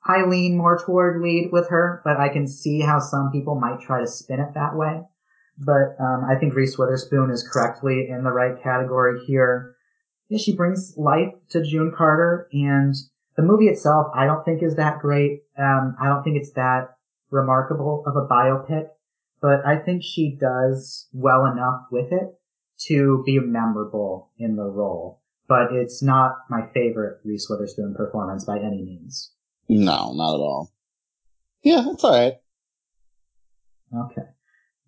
F: I lean more toward lead with her, but I can see how some people might try to spin it that way. But um, I think Reese Witherspoon is correctly in the right category here. Yeah, she brings life to June Carter, and the movie itself, I don't think is that great. Um, I don't think it's that remarkable of a biopic, but I think she does well enough with it to be memorable in the role. But it's not my favorite Reese Witherspoon performance by any means.
E: No, not at all. Yeah, it's alright.
F: Okay.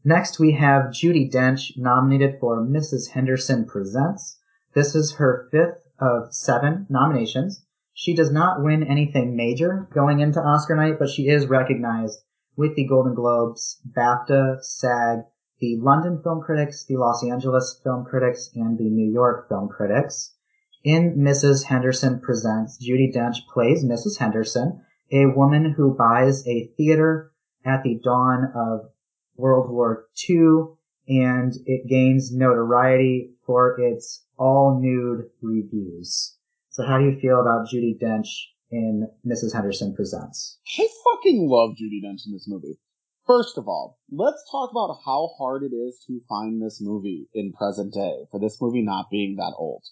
F: Next, we have Judi Dench nominated for Mrs. Henderson Presents. This is her fifth of seven nominations. She does not win anything major going into Oscar night, but she is recognized with the Golden Globes, BAFTA, SAG, the London Film Critics, the Los Angeles Film Critics, and the New York Film Critics. In Mrs. Henderson Presents, Judi Dench plays Mrs. Henderson, a woman who buys a theater at the dawn of World War II, and it gains notoriety for its all nude revues. So how do you feel about Judi Dench in Mrs. Henderson Presents?
E: I fucking love Judi Dench in this movie. First of all, let's talk about how hard it is to find this movie in present day for this movie not being that old.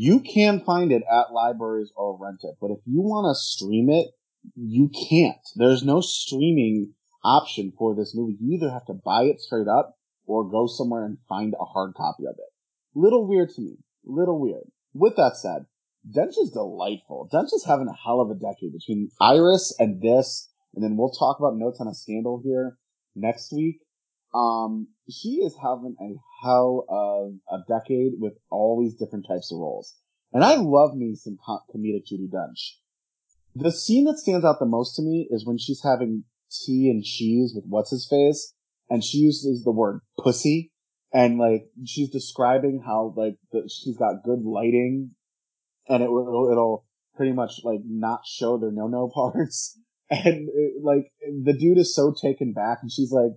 E: You can find it at libraries or rent it, but if you want to stream it, you can't. There's no streaming option for this movie. You either have to buy it straight up or go somewhere and find a hard copy of it. Little weird to me. Little weird. With that said, Dench is delightful. Dench is having a hell of a decade between Iris and this, and then we'll talk about Notes on a Scandal here next week. Um, he is having a hell of a decade with all these different types of roles. And I love me some co- comedic Judi Dench. The scene that stands out the most to me is when she's having tea and cheese with what's his face, and she uses the word pussy, and like she's describing how like the, she's got good lighting, and it will it'll pretty much like not show their no no (laughs) parts. And uh, like the dude is so taken back, and she's like,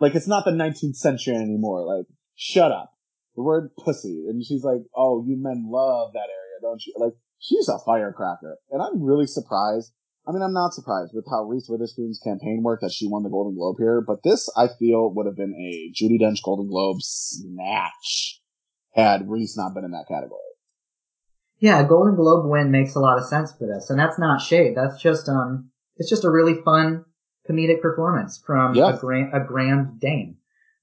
E: like, it's not the 19th century anymore. Like, shut up. The word pussy, and she's like, oh, you men love that area, don't you? Like, she's a firecracker, and I'm really surprised. I mean, I'm not surprised with how Reese Witherspoon's campaign worked that she won the Golden Globe here, but this I feel would have been a Judi Dench Golden Globe snatch had Reese not been in that category.
F: Yeah, Golden Globe win makes a lot of sense for this, and that's not shade. That's just um, it's just a really fun comedic performance from
E: Yeah.
F: a grand a grand dame.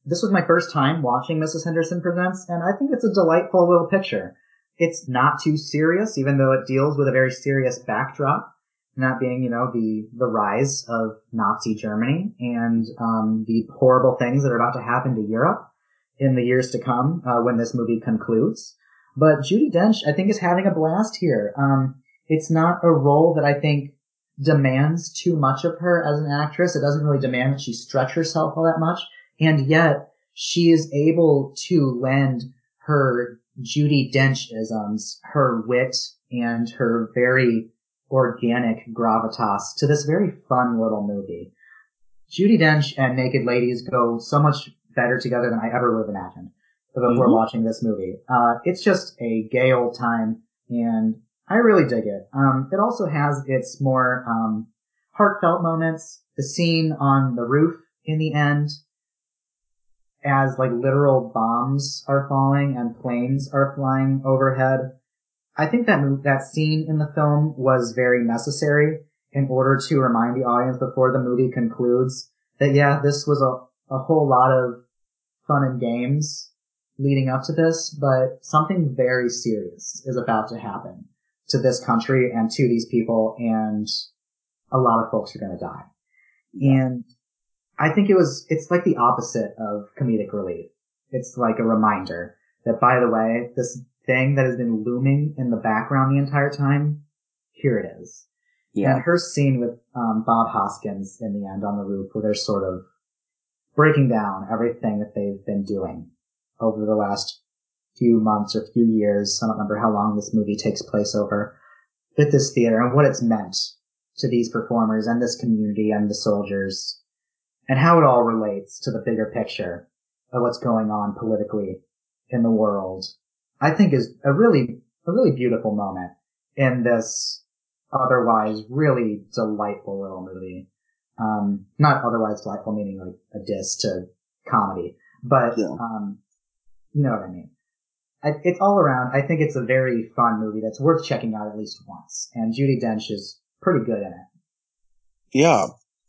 F: This was my first time watching Mrs. Henderson Presents, and I think it's a delightful little picture. It's not too serious, even though it deals with a very serious backdrop, and that being, you know, the the rise of Nazi Germany and um, the horrible things that are about to happen to Europe in the years to come uh, when this movie concludes. But Judi Dench, I think, is having a blast here. Um, it's not a role that I think demands too much of her as an actress. It doesn't really demand that she stretch herself all that much. And yet she is able to lend her Judi Dench-isms, her wit, and her very organic gravitas to this very fun little movie. Judi Dench and Naked Ladies go so much better together than I ever would have imagined before
E: Mhm.
F: watching this movie. Uh, it's just a gay old time, and I really dig it. Um, it also has its more um, heartfelt moments. The scene on the roof in the end, as like literal bombs are falling and planes are flying overhead. I think that that scene in the film was very necessary in order to remind the audience before the movie concludes that yeah, this was a, a whole lot of fun and games leading up to this, but something very serious is about to happen to this country and to these people and a lot of folks are going to die. And I think it was, it's like the opposite of comedic relief. It's like a reminder that by the way, this thing that has been looming in the background the entire time, here it is.
E: Yeah.
F: And her scene with um, Bob Hoskins in the end on the roof, where they're sort of breaking down everything that they've been doing over the last few months or few years. I don't remember how long this movie takes place over at this theater and what it's meant to these performers and this community and the soldiers and how it all relates to the bigger picture of what's going on politically in the world. I think is a really, a really beautiful moment in this otherwise really delightful little movie. Um, not otherwise delightful, meaning like a diss to comedy, but,
E: Yeah.
F: um, you know what I mean. It's all around. I think it's a very fun movie that's worth checking out at least once. And Judi Dench is pretty good in it.
E: Yeah,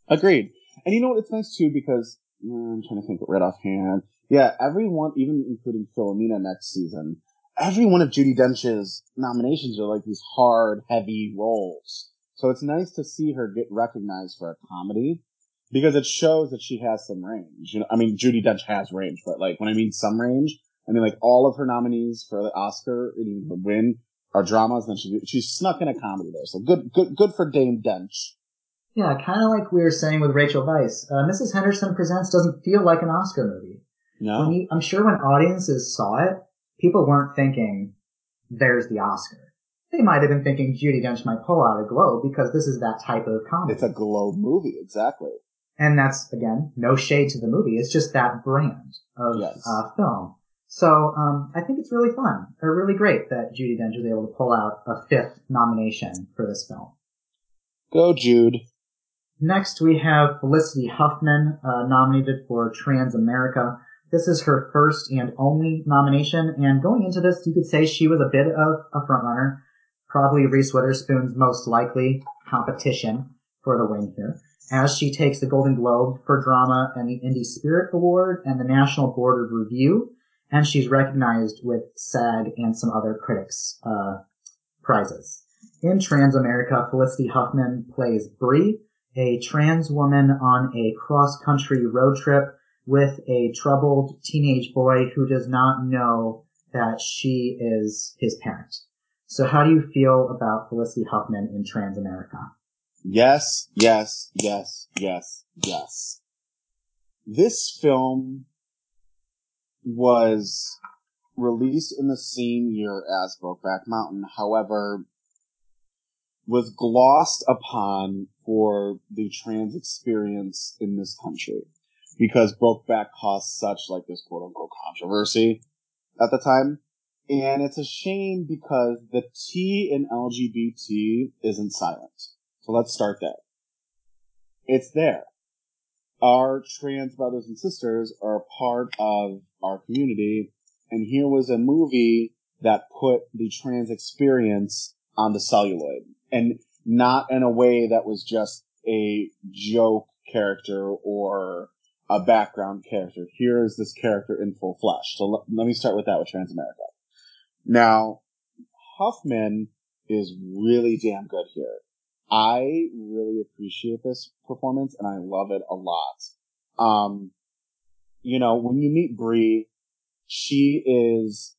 E: agreed. And you know what? It's nice too because mm, I'm trying to think right offhand. Yeah, everyone, even including Philomena next season, every one of Judi Dench's nominations are like these hard, heavy roles. So it's nice to see her get recognized for a comedy because it shows that she has some range. You know, I mean, Judi Dench has range, but like when I mean some range, I mean like all of her nominees for the Oscar and even the win are dramas. Then she she snuck in a comedy there. So good, good, good for Dame Dench.
F: Yeah, kind of like we were saying with Rachel Weisz. Uh, Mrs. Henderson Presents doesn't feel like an Oscar movie.
E: No,
F: When you, I'm sure when audiences saw it, people weren't thinking, there's the Oscar. They might have been thinking Judi Dench might pull out a Globe because this is that type of comedy.
E: it's a Globe movie, exactly.
F: and that's, again, no shade to the movie. It's just that brand of
E: Yes.
F: uh, film. So um, I think it's really fun or really great that Judi Dench was able to pull out a fifth nomination for this film.
E: Go, Jude.
F: Next, we have Felicity Huffman, uh, nominated for Transamerica. This is her first and only nomination, and going into this, you could say she was a bit of a frontrunner. Probably Reese Witherspoon's most likely competition for the win here, as she takes the Golden Globe for drama and the Indie Spirit Award and the National Board of Review, and she's recognized with SAG and some other critics' uh, prizes. In Transamerica, Felicity Huffman plays Bree, a trans woman on a cross-country road trip with a troubled teenage boy who does not know that she is his parent. So how do you feel about Felicity Huffman in Transamerica?
E: Yes, yes, yes, yes, yes. This film was released in the same year as Brokeback Mountain. However, was glossed upon for the trans experience in this country because Brokeback caused such like this quote unquote controversy at the time. And it's a shame because the T in LGBT isn't silent. So let's start there. It's there. Our trans brothers and sisters are a part of our community. And here was a movie that put the trans experience on the celluloid and not in a way that was just a joke character or a background character. Here is this character in full flesh. So l- let me start with that with Transamerica. Now, Huffman is really damn good here. I really appreciate this performance and I love it a lot. Um, you know, when you meet Bree, she is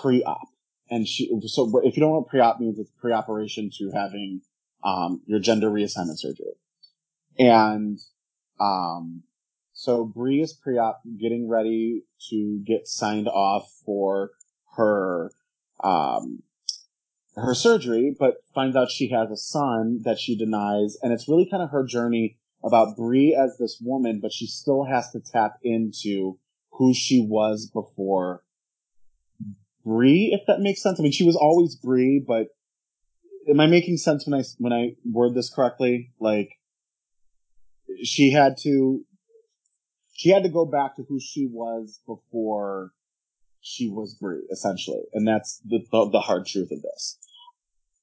E: pre-op and she, so if you don't know what pre-op means, it's pre-operation to having, um, your gender reassignment surgery. And, um, so Bree is pre-op getting ready to get signed off for her, um, her surgery, but finds out she has a son that she denies. And it's really kind of her journey about Bree as this woman, but she still has to tap into who she was before Bree, if that makes sense. I mean, she was always Bree, but am I making sense when I, when I word this correctly? Like, she had to, she had to go back to who she was before she was Bree, essentially. And that's the, the, the hard truth of this.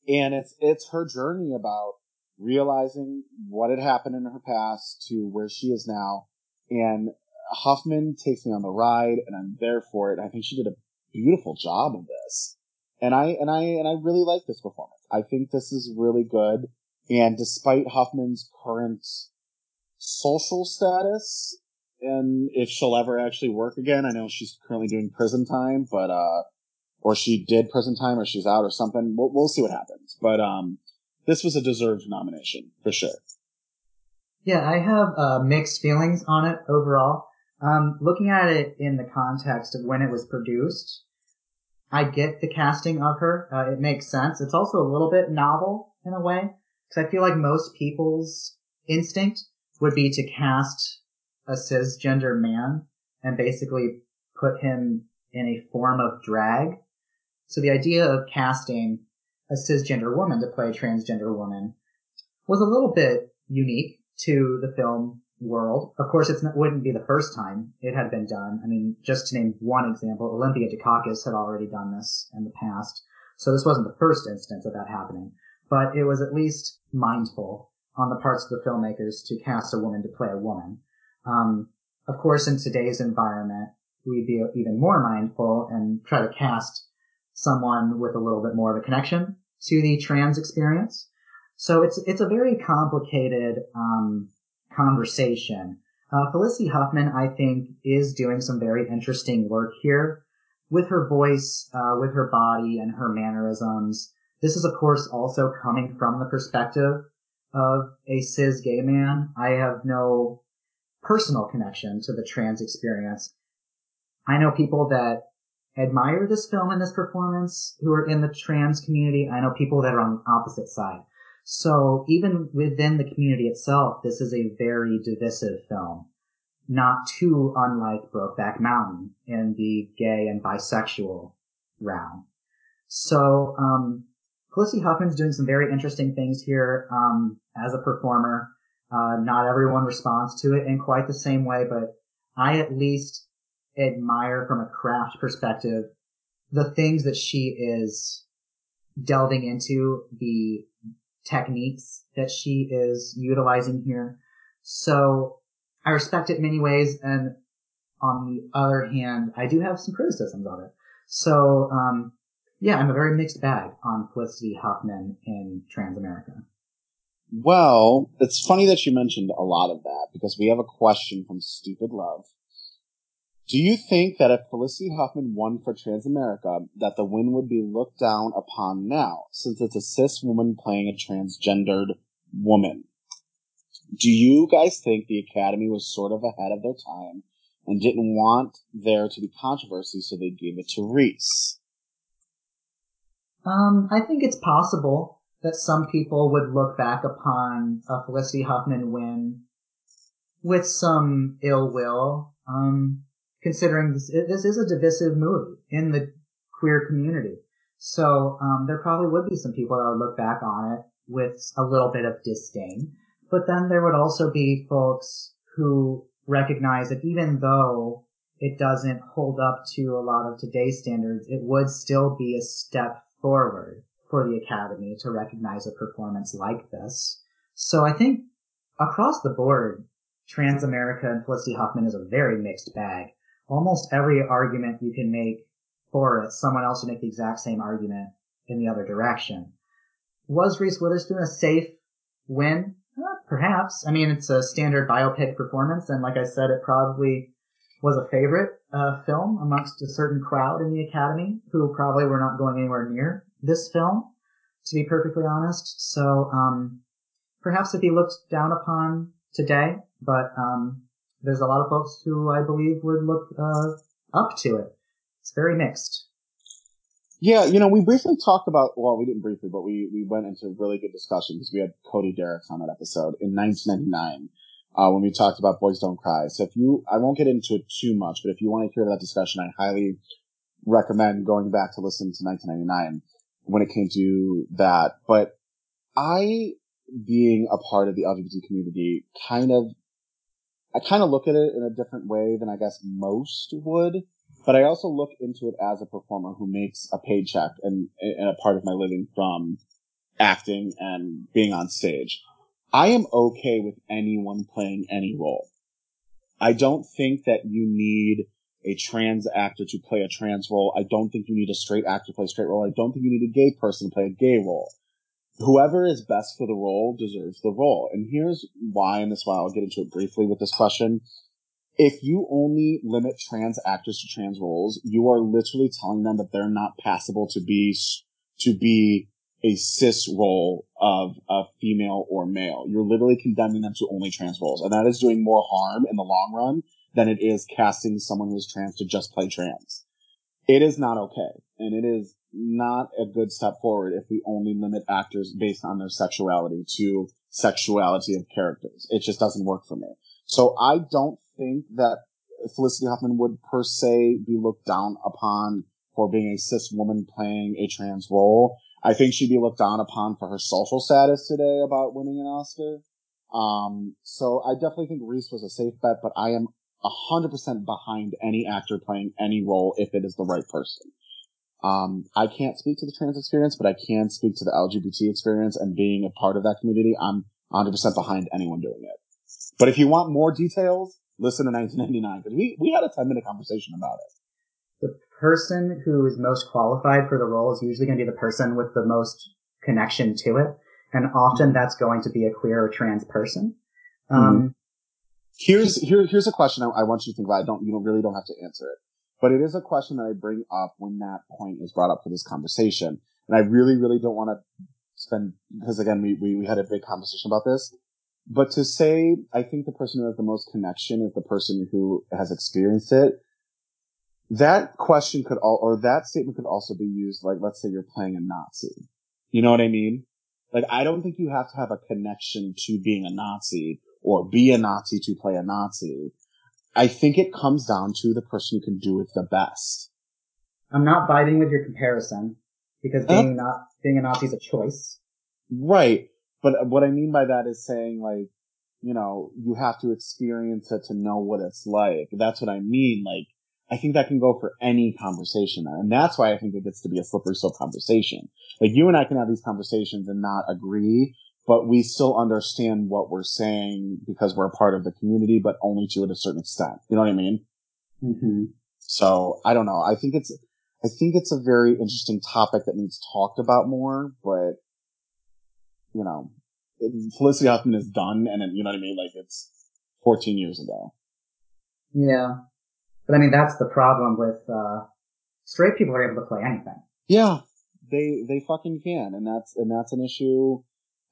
E: And it's, it's her journey about realizing what had happened in her past to where she is now. And Huffman takes me on the ride and I'm there for it. I think she did a beautiful job of this. And I, and I, and I really like this performance. I think this is really good. And despite Huffman's current social status, and if she'll ever actually work again, I know she's currently doing prison time, but, uh, or she did prison time or she's out or something. We'll, we'll see what happens. But, um, this was a deserved nomination for sure.
F: Yeah, I have uh, mixed feelings on it overall. Um, looking at it in the context of when it was produced, I get the casting of her. Uh, it makes sense. It's also a little bit novel in a way because I feel like most people's instinct would be to cast a cisgender man and basically put him in a form of drag. So the idea of casting a cisgender woman to play a transgender woman was a little bit unique to the film world. Of course, it wouldn't be the first time it had been done. I mean, just to name one example, Olympia Dukakis had already done this in the past. So this wasn't the first instance of that happening, but it was at least mindful on the parts of the filmmakers to cast a woman to play a woman. Um, of course, in today's environment, we'd be even more mindful and try to cast someone with a little bit more of a connection to the trans experience. So it's it's a very complicated um, conversation. Uh, Felicity Huffman, I think, is doing some very interesting work here with her voice, uh, with her body, and her mannerisms. This is, of course, also coming from the perspective of a cis gay man. I have no personal connection to the trans experience. I know people that admire this film and this performance who are in the trans community. I know people that are on the opposite side. So even within the community itself, this is a very divisive film. Not too unlike Brokeback Mountain in the gay and bisexual realm. So, um, Felicity Huffman's doing some very interesting things here, um, as a performer. Uh, not everyone responds to it in quite the same way, but I at least admire from a craft perspective the things that she is delving into, the techniques that she is utilizing here. So I respect it many ways, and on the other hand, I do have some criticisms of it. So, um, yeah, I'm a very mixed bag on Felicity Huffman in Transamerica.
E: Well, it's funny that you mentioned a lot of that because we have a question from Stupid Love. Do you think that if Felicity Huffman won for Transamerica, that the win would be looked down upon now, since it's a cis woman playing a transgendered woman? Do you guys think the Academy was sort of ahead of their time and didn't want there to be controversy, so they gave it to Reese?
F: Um, I think it's possible that some people would look back upon a Felicity Huffman win with some ill will, um, considering this, this is a divisive movie in the queer community. So um, there probably would be some people that would look back on it with a little bit of disdain. But then there would also be folks who recognize that even though it doesn't hold up to a lot of today's standards, it would still be a step forward for the Academy to recognize a performance like this. So I think across the board, Transamerica and Felicity Huffman is a very mixed bag. Almost every argument you can make for it, someone else would make the exact same argument in the other direction. Was Reese Witherspoon a safe win? Uh, perhaps. I mean, it's a standard biopic performance, and like I said, it probably was a favorite uh, film amongst a certain crowd in the Academy who probably were not going anywhere near this film, to be perfectly honest. So, um, perhaps if he looked down upon today, but um, there's a lot of folks who I believe would look uh, up to it. It's very mixed.
E: Yeah, you know, we briefly talked about, well, we didn't briefly, but we, we went into really good discussion because we had Cody Derrick on that episode in 1999, uh, when we talked about Boys Don't Cry. So if you, I won't get into it too much, but if you want to hear that discussion, I highly recommend going back to listen to 1999 when it came to that. But I, being a part of the LGBT community, kind of, I kind of look at it in a different way than I guess most would but I also look into it as a performer who makes a paycheck and, and a part of my living from acting and being on stage. I am okay with anyone playing any role. I don't think that you need a trans actor to play a trans role. I don't think you need a straight actor to play a straight role. I don't think you need a gay person to play a gay role. Whoever is best for the role deserves the role. And here's why, and this why I'll get into it briefly with this question if you only limit trans actors to trans roles, you are literally telling them that they're not passable to be to be a cis role of a female or male. You're literally condemning them to only trans roles, and that is doing more harm in the long run than it is casting someone who is trans to just play trans. It is not okay, and it is not a good step forward if we only limit actors based on their sexuality to sexuality of characters. It just doesn't work for me. So I don't think that Felicity Huffman would per se be looked down upon for being a cis woman playing a trans role. I think she'd be looked down upon for her social status today about winning an Oscar. Um, so I definitely think Reese was a safe bet, but I am hundred percent behind any actor playing any role if it is the right person. Um, I can't speak to the trans experience, but I can speak to the LGBT experience and being a part of that community. I'm 100% behind anyone doing it. But if you want more details, listen to 1999 because we, we had a 10 minute conversation about it.
F: The person who is most qualified for the role is usually going to be the person with the most connection to it. And often that's going to be a queer or trans person. Um, mm-hmm.
E: Here's, here, here's a question I, I, want you to think about. I don't, you don't really don't have to answer it, but it is a question that I bring up when that point is brought up for this conversation. And I really, really don't want to spend, because again, we, we, we had a big conversation about this. But to say, I think the person who has the most connection is the person who has experienced it. That question could all, or that statement could also be used, like, let's say you're playing a Nazi. You know what I mean? Like, I don't think you have to have a connection to being a Nazi or be a Nazi to play a Nazi. I think it comes down to the person who can do it the best.
F: I'm not biting with your comparison because being uh, not being a Nazi is a choice.
E: Right. But what I mean by that is saying like, you know, you have to experience it to know what it's like. That's what I mean. Like, I think that can go for any conversation. And that's why I think it gets to be a slippery slope conversation. Like you and I can have these conversations and not agree, but we still understand what we're saying because we're a part of the community, but only to a certain extent. You know what I mean?
F: Mm-hmm.
E: So I don't know. I think it's, I think it's a very interesting topic that needs talked about more, but you know, Felicity Huffman is done, and then, you know what I mean? Like it's 14 years ago.
F: Yeah, but I mean that's the problem with uh, straight people are able to play anything.
E: Yeah, they they fucking can, and that's and that's an issue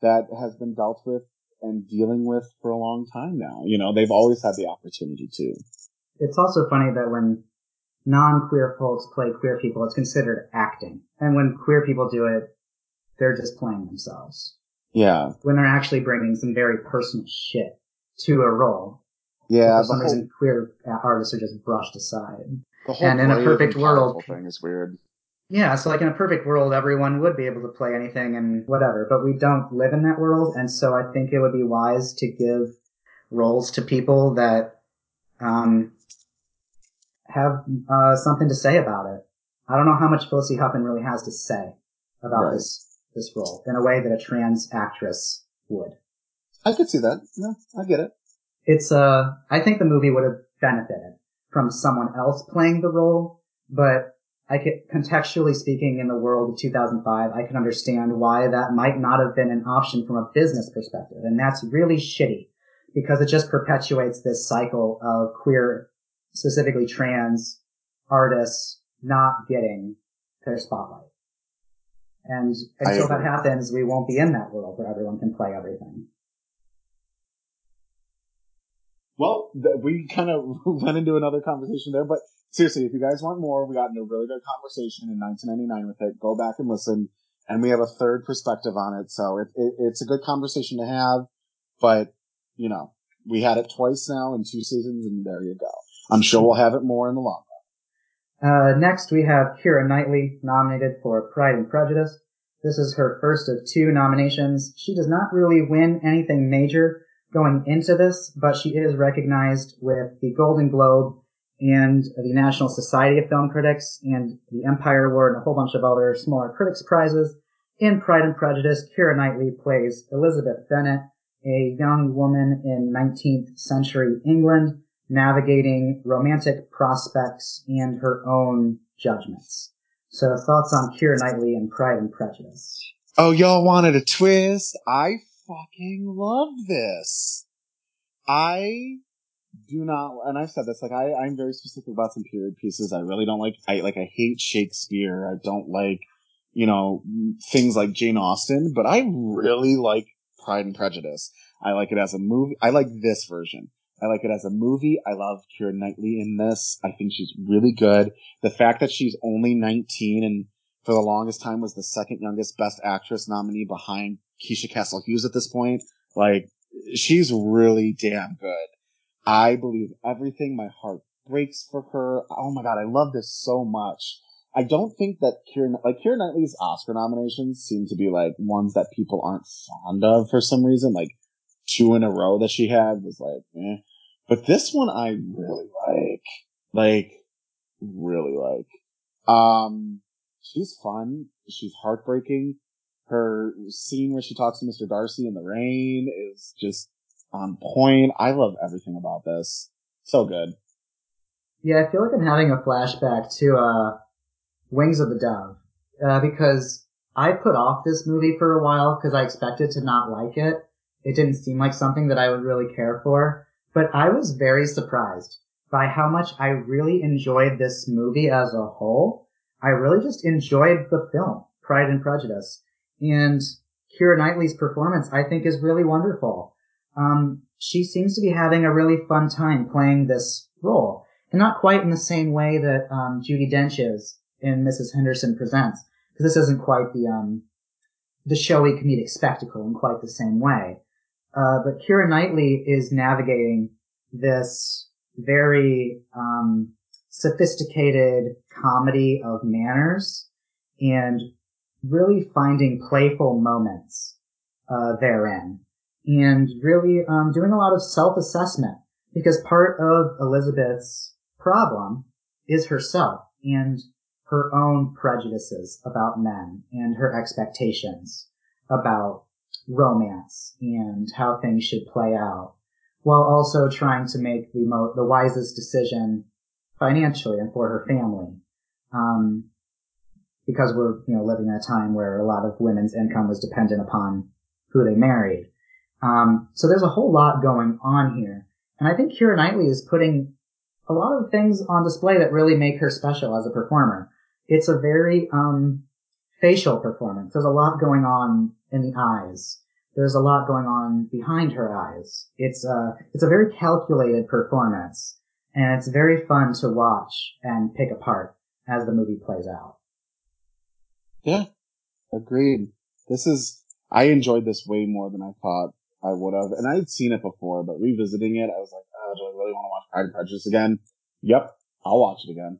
E: that has been dealt with and dealing with for a long time now. You know, they've always had the opportunity to.
F: It's also funny that when non-queer folks play queer people, it's considered acting, and when queer people do it, they're just playing themselves.
E: Yeah.
F: When they're actually bringing some very personal shit to a role.
E: Yeah.
F: For some
E: whole,
F: reason, queer artists are just brushed aside.
E: the whole
F: and in a perfect world-
E: thing is weird.
F: Yeah, so like in a perfect world, everyone would be able to play anything and whatever, but we don't live in that world, and so I think it would be wise to give roles to people that um, have uh, something to say about it. I don't know how much Felicity Huffman really has to say about
E: Right.
F: this this role in a way that a trans actress would.
E: I could see that. Yeah, I get it.
F: It's uh, I think the movie would have benefited from someone else playing the role, but I could, contextually speaking, in the world of 2005, I can understand why that might not have been an option from a business perspective, and that's really shitty because it just perpetuates this cycle of queer, specifically trans artists not getting their spotlight. And until that happens, we won't be in that world where everyone can play everything.
E: Well, th- we kind of (laughs) went into another conversation there, but seriously, if you guys want more, we got into a really good conversation in 1999 with it. Go back and listen, and we have a third perspective on it. So it, it, it's a good conversation to have, but you know, we had it twice now in two seasons, and there you go. I'm sure we'll have it more in the long run.
F: Uh, next, we have Keira Knightley nominated for Pride and Prejudice. This is her first of two nominations. She does not really win anything major going into this, but she is recognized with the Golden Globe and the National Society of Film Critics and the Empire Award and a whole bunch of other smaller critics prizes. In Pride and Prejudice, Keira Knightley plays Elizabeth Bennet, a young woman in 19th century England navigating romantic prospects and her own judgments. So thoughts on Keira Knightley and Pride and Prejudice.
E: Oh, y'all wanted a twist? I fucking love this. I do not, and I've said this, like, I, I'm very specific about some period pieces. I really don't like, I, like, I hate Shakespeare. I don't like, you know, things like Jane Austen, but I really like Pride and Prejudice. I like it as a movie. I like this version. I like it as a movie. I love Keira Knightley in this. I think she's really good. The fact that she's only 19 and for the longest time was the second youngest best actress nominee behind Keisha Castle Hughes at this point. Like, she's really damn good. I believe everything. My heart breaks for her. Oh my god, I love this so much. I don't think that Keira, like Keira Knightley's Oscar nominations seem to be like ones that people aren't fond of for some reason. Like two in a row that she had was like, eh. But this one I really like. Like, really like. Um, she's fun. She's heartbreaking. Her scene where she talks to Mr. Darcy in the rain is just on point. I love everything about this. So good.
F: Yeah, I feel like I'm having a flashback to uh, Wings of the Dove uh, because I put off this movie for a while because I expected to not like it. It didn't seem like something that I would really care for, but I was very surprised by how much I really enjoyed this movie as a whole. I really just enjoyed the film, Pride and Prejudice. And Keira Knightley's performance, I think, is really wonderful. Um, she seems to be having a really fun time playing this role. And not quite in the same way that um, Judi Dench is in Mrs. Henderson Presents, because this isn't quite the um, the showy comedic spectacle in quite the same way. Uh, but Keira Knightley is navigating this very um, sophisticated comedy of manners and really finding playful moments uh, therein, and really um, doing a lot of self-assessment because part of Elizabeth's problem is herself and her own prejudices about men and her expectations about romance and how things should play out, while also trying to make the mo- the wisest decision financially and for her family. Um, because we're you know living in a time where a lot of women's income was dependent upon who they married. Um, so there's a whole lot going on here, and I think Keira Knightley is putting a lot of things on display that really make her special as a performer. It's a very um, facial performance. There's a lot going on in the eyes. There's a lot going on behind her eyes. It's a it's a very calculated performance, and it's very fun to watch and pick apart as the movie plays out.
E: Yeah. Agreed. This is, I enjoyed this way more than I thought I would have. And I'd seen it before, but revisiting it, I was like, oh, do I really want to watch Pride and Prejudice again? Yep, I'll watch it again.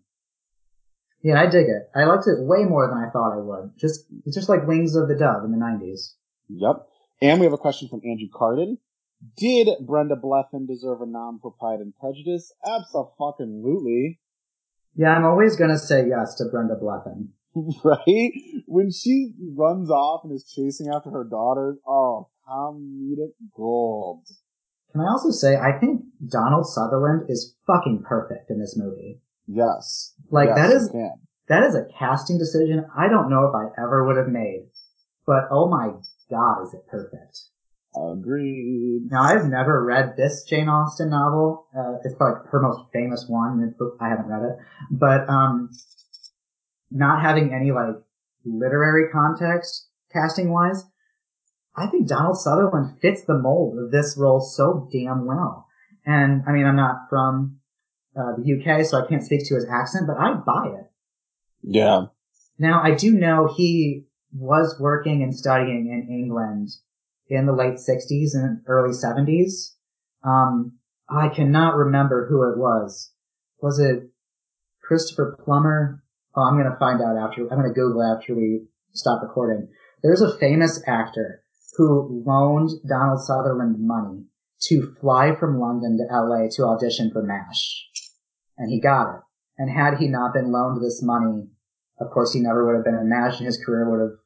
F: Yeah, I dig it. I liked it way more than I thought I would. Just, it's just like Wings of the Dove in the 90s.
E: Yep. And we have a question from Andrew Carden. Did Brenda Blethyn deserve a nom for Pride and Prejudice? Absolutely.
F: Yeah, I'm always gonna say yes to Brenda Blethyn. (laughs)
E: right? When she runs off and is chasing after her daughters, oh, comedic gold.
F: Can I also say, I think Donald Sutherland is fucking perfect in this movie.
E: Yes.
F: Like,
E: Yes,
F: that is-. That is a casting decision I don't know if I ever would have made. But oh my god, is it perfect.
E: Agreed.
F: Now, I've never read this Jane Austen novel. Uh, it's probably her most famous one. I haven't read it. But, um, not having any, like, literary context, casting wise, I think Donald Sutherland fits the mold of this role so damn well. And, I mean, I'm not from, uh, the UK, so I can't speak to his accent, but I buy it.
E: Yeah.
F: Now, I do know he was working and studying in England in the late 60s and early 70s. Um, I cannot remember who it was. Was it Christopher Plummer? Oh, I'm going to find out after, I'm going to Google after we stop recording. There's a famous actor who loaned Donald Sutherland money to fly from London to LA to audition for MASH. And he got it. And had he not been loaned this money, of course he never would have been in MASH and his career would have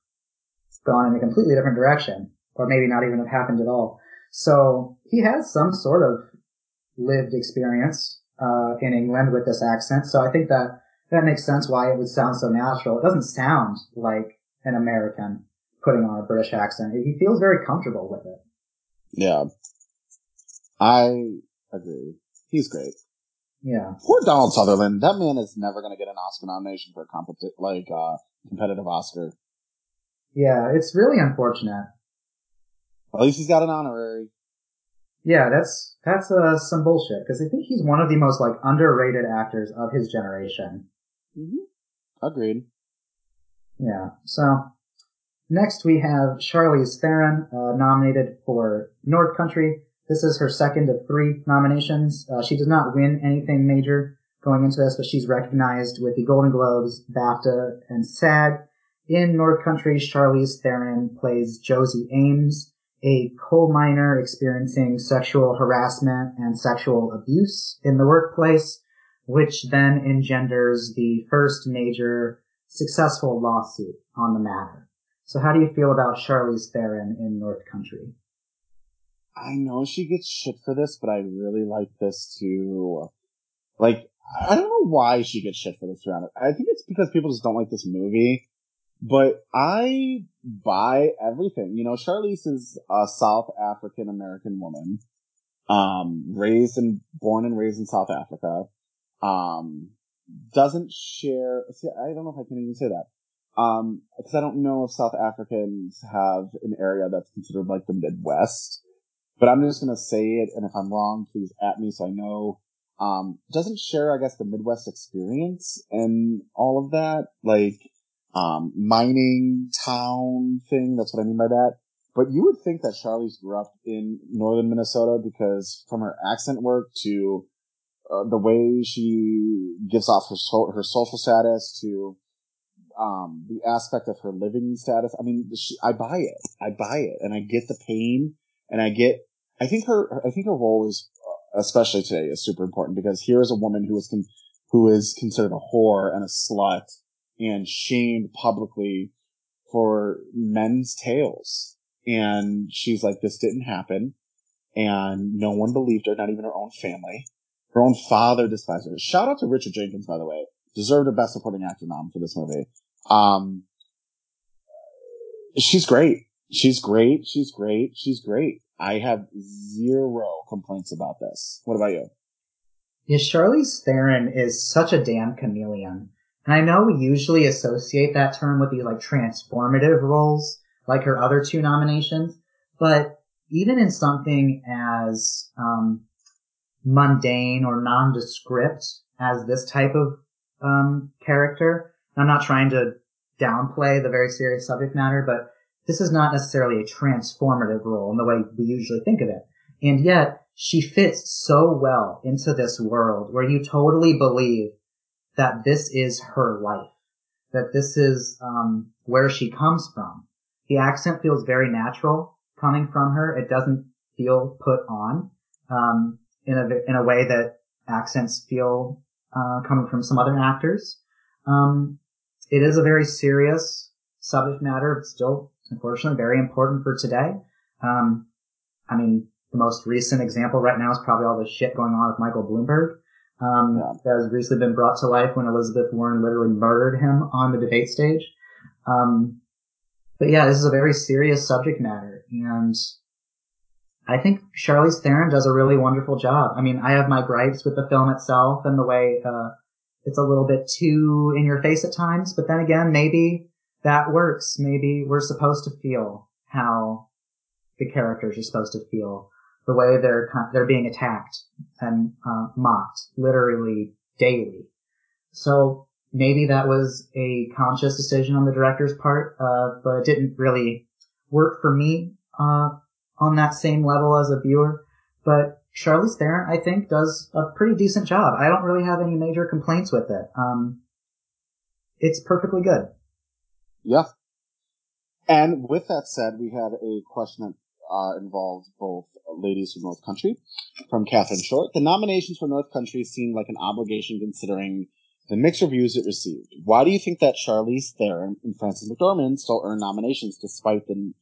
F: gone in a completely different direction. Or maybe not even have happened at all. So he has some sort of lived experience, uh, in England with this accent. So I think that that makes sense why it would sound so natural. It doesn't sound like an American putting on a British accent. He feels very comfortable with it.
E: Yeah. I agree. He's great.
F: Yeah.
E: Poor Donald Sutherland. That man is never going to get an Oscar nomination for a competi- like uh, competitive Oscar.
F: Yeah, it's really unfortunate.
E: At least he's got an honorary.
F: Yeah, that's that's uh, some bullshit because I think he's one of the most like underrated actors of his generation.
E: Mm-hmm. Agreed.
F: Yeah. So next we have Charlize Theron uh, nominated for North Country. This is her second of three nominations. Uh, she does not win anything major going into this, but she's recognized with the Golden Globes, BAFTA, and SAG. In North Country, Charlize Theron plays Josey Aimes, a coal miner experiencing sexual harassment and sexual abuse in the workplace, which then engenders the first major successful lawsuit on the matter. So how do you feel about Charlize Theron in North Country?
E: I know she gets shit for this, but I really like this too. Like, I don't know why she gets shit for this. I think it's because people just don't like this movie. But I buy everything. You know, Charlize is a South African American woman, um, raised and born and raised in South Africa. Um, doesn't share. See, I don't know if I can even say that. Um, because I don't know if South Africans have an area that's considered like the Midwest. But I'm just gonna say it, and if I'm wrong, please at me so I know. Um, doesn't share, I guess, the Midwest experience and all of that, like, um, mining town thing. That's what I mean by that. But you would think that Charlize grew up in northern Minnesota because from her accent work to uh, the way she gives off her so- her social status to um, the aspect of her living status. I mean, she, I buy it. I buy it, and I get the pain, and I get. I think her. I think her role is, uh, especially today, is super important because here is a woman who is con- who is considered a whore and a slut and shamed publicly for men's tales, and she's like, "This didn't happen," and no one believed her, not even her own family. Her own father despised her. Shout out to Richard Jenkins, by the way. Deserved a Best Supporting Actor nom for this movie. Um, she's great. She's great. She's great. She's great. I have zero complaints about this. What about you?
F: Yeah, Charlize Theron is such a damn chameleon. And I know we usually associate that term with these like transformative roles, like her other two nominations, but even in something as um, mundane or nondescript as this type of um, character, I'm not trying to downplay the very serious subject matter, but this is not necessarily a transformative role in the way we usually think of it. And yet she fits so well into this world where you totally believe that this is her life, that this is um, where she comes from. The accent feels very natural coming from her. It doesn't feel put on um, in a in a way that accents feel uh, coming from some other actors. Um, it is a very serious subject matter, still, unfortunately, very important for today. Um, I mean, the most recent example right now is probably all the shit going on with Michael Bloomberg. Um,
E: Yeah.
F: that has recently been brought to life when Elizabeth Warren literally murdered him on the debate stage. Um, but yeah, this is a very serious subject matter, and I think Charlize Theron does a really wonderful job. I mean, I have my gripes with the film itself and the way uh, it's a little bit too in your face at times, but then again, maybe that works. Maybe we're supposed to feel how the characters are supposed to feel, the way they're they're being attacked and uh, mocked literally daily. So maybe that was a conscious decision on the director's part, uh, but it didn't really work for me uh, on that same level as a viewer. But Charlize Theron, I think, does a pretty decent job. I don't really have any major complaints with it. Um, it's perfectly good.
E: Yeah. And with that said, we had a question that uh, involved both ladies from North Country from Catherine Short. The nominations for North Country seemed like an obligation considering the mixed reviews it received. Why do you think that Charlize Theron and Frances McDormand still earn nominations despite the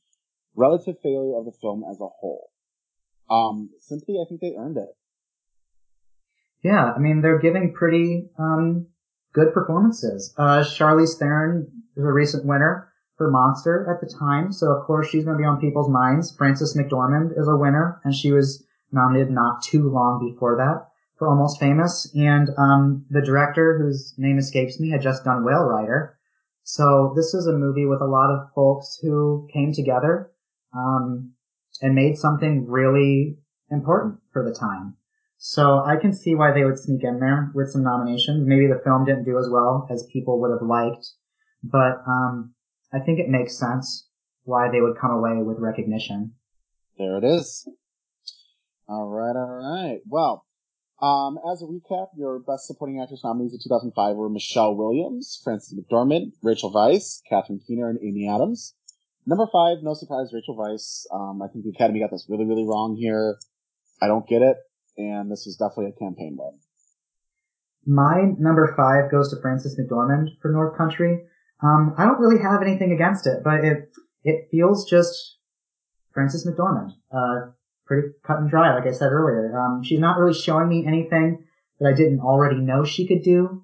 E: relative failure of the film as a whole? Um, simply, I think they earned it.
F: Yeah, I mean, they're giving pretty um, good performances. Uh, Charlize Theron is a recent winner for Monster at the time, so of course she's going to be on people's minds. Frances McDormand is a winner, and she was nominated not too long before that for Almost Famous. And um, the director, whose name escapes me, had just done Whale Rider. So this is a movie with a lot of folks who came together um, and made something really important for the time. So I can see why they would sneak in there with some nominations. Maybe the film didn't do as well as people would have liked, but um, I think it makes sense why they would come away with recognition.
E: There it is. All right, all right. Well, um, as a recap, your best supporting actress nominees in 2005 were Michelle Williams, Frances McDormand, Rachel Weisz, Catherine Keener, and Amy Adams. Number five, no surprise, Rachel Weisz. Um, I think the Academy got this really, really wrong here. I don't get it, and this was definitely a campaign win.
F: My number five goes to Frances McDormand for North Country. Um, I don't really have anything against it, but it it feels just Frances McDormand. Uh, pretty cut and dry, like I said earlier. Um, she's not really showing me anything that I didn't already know she could do.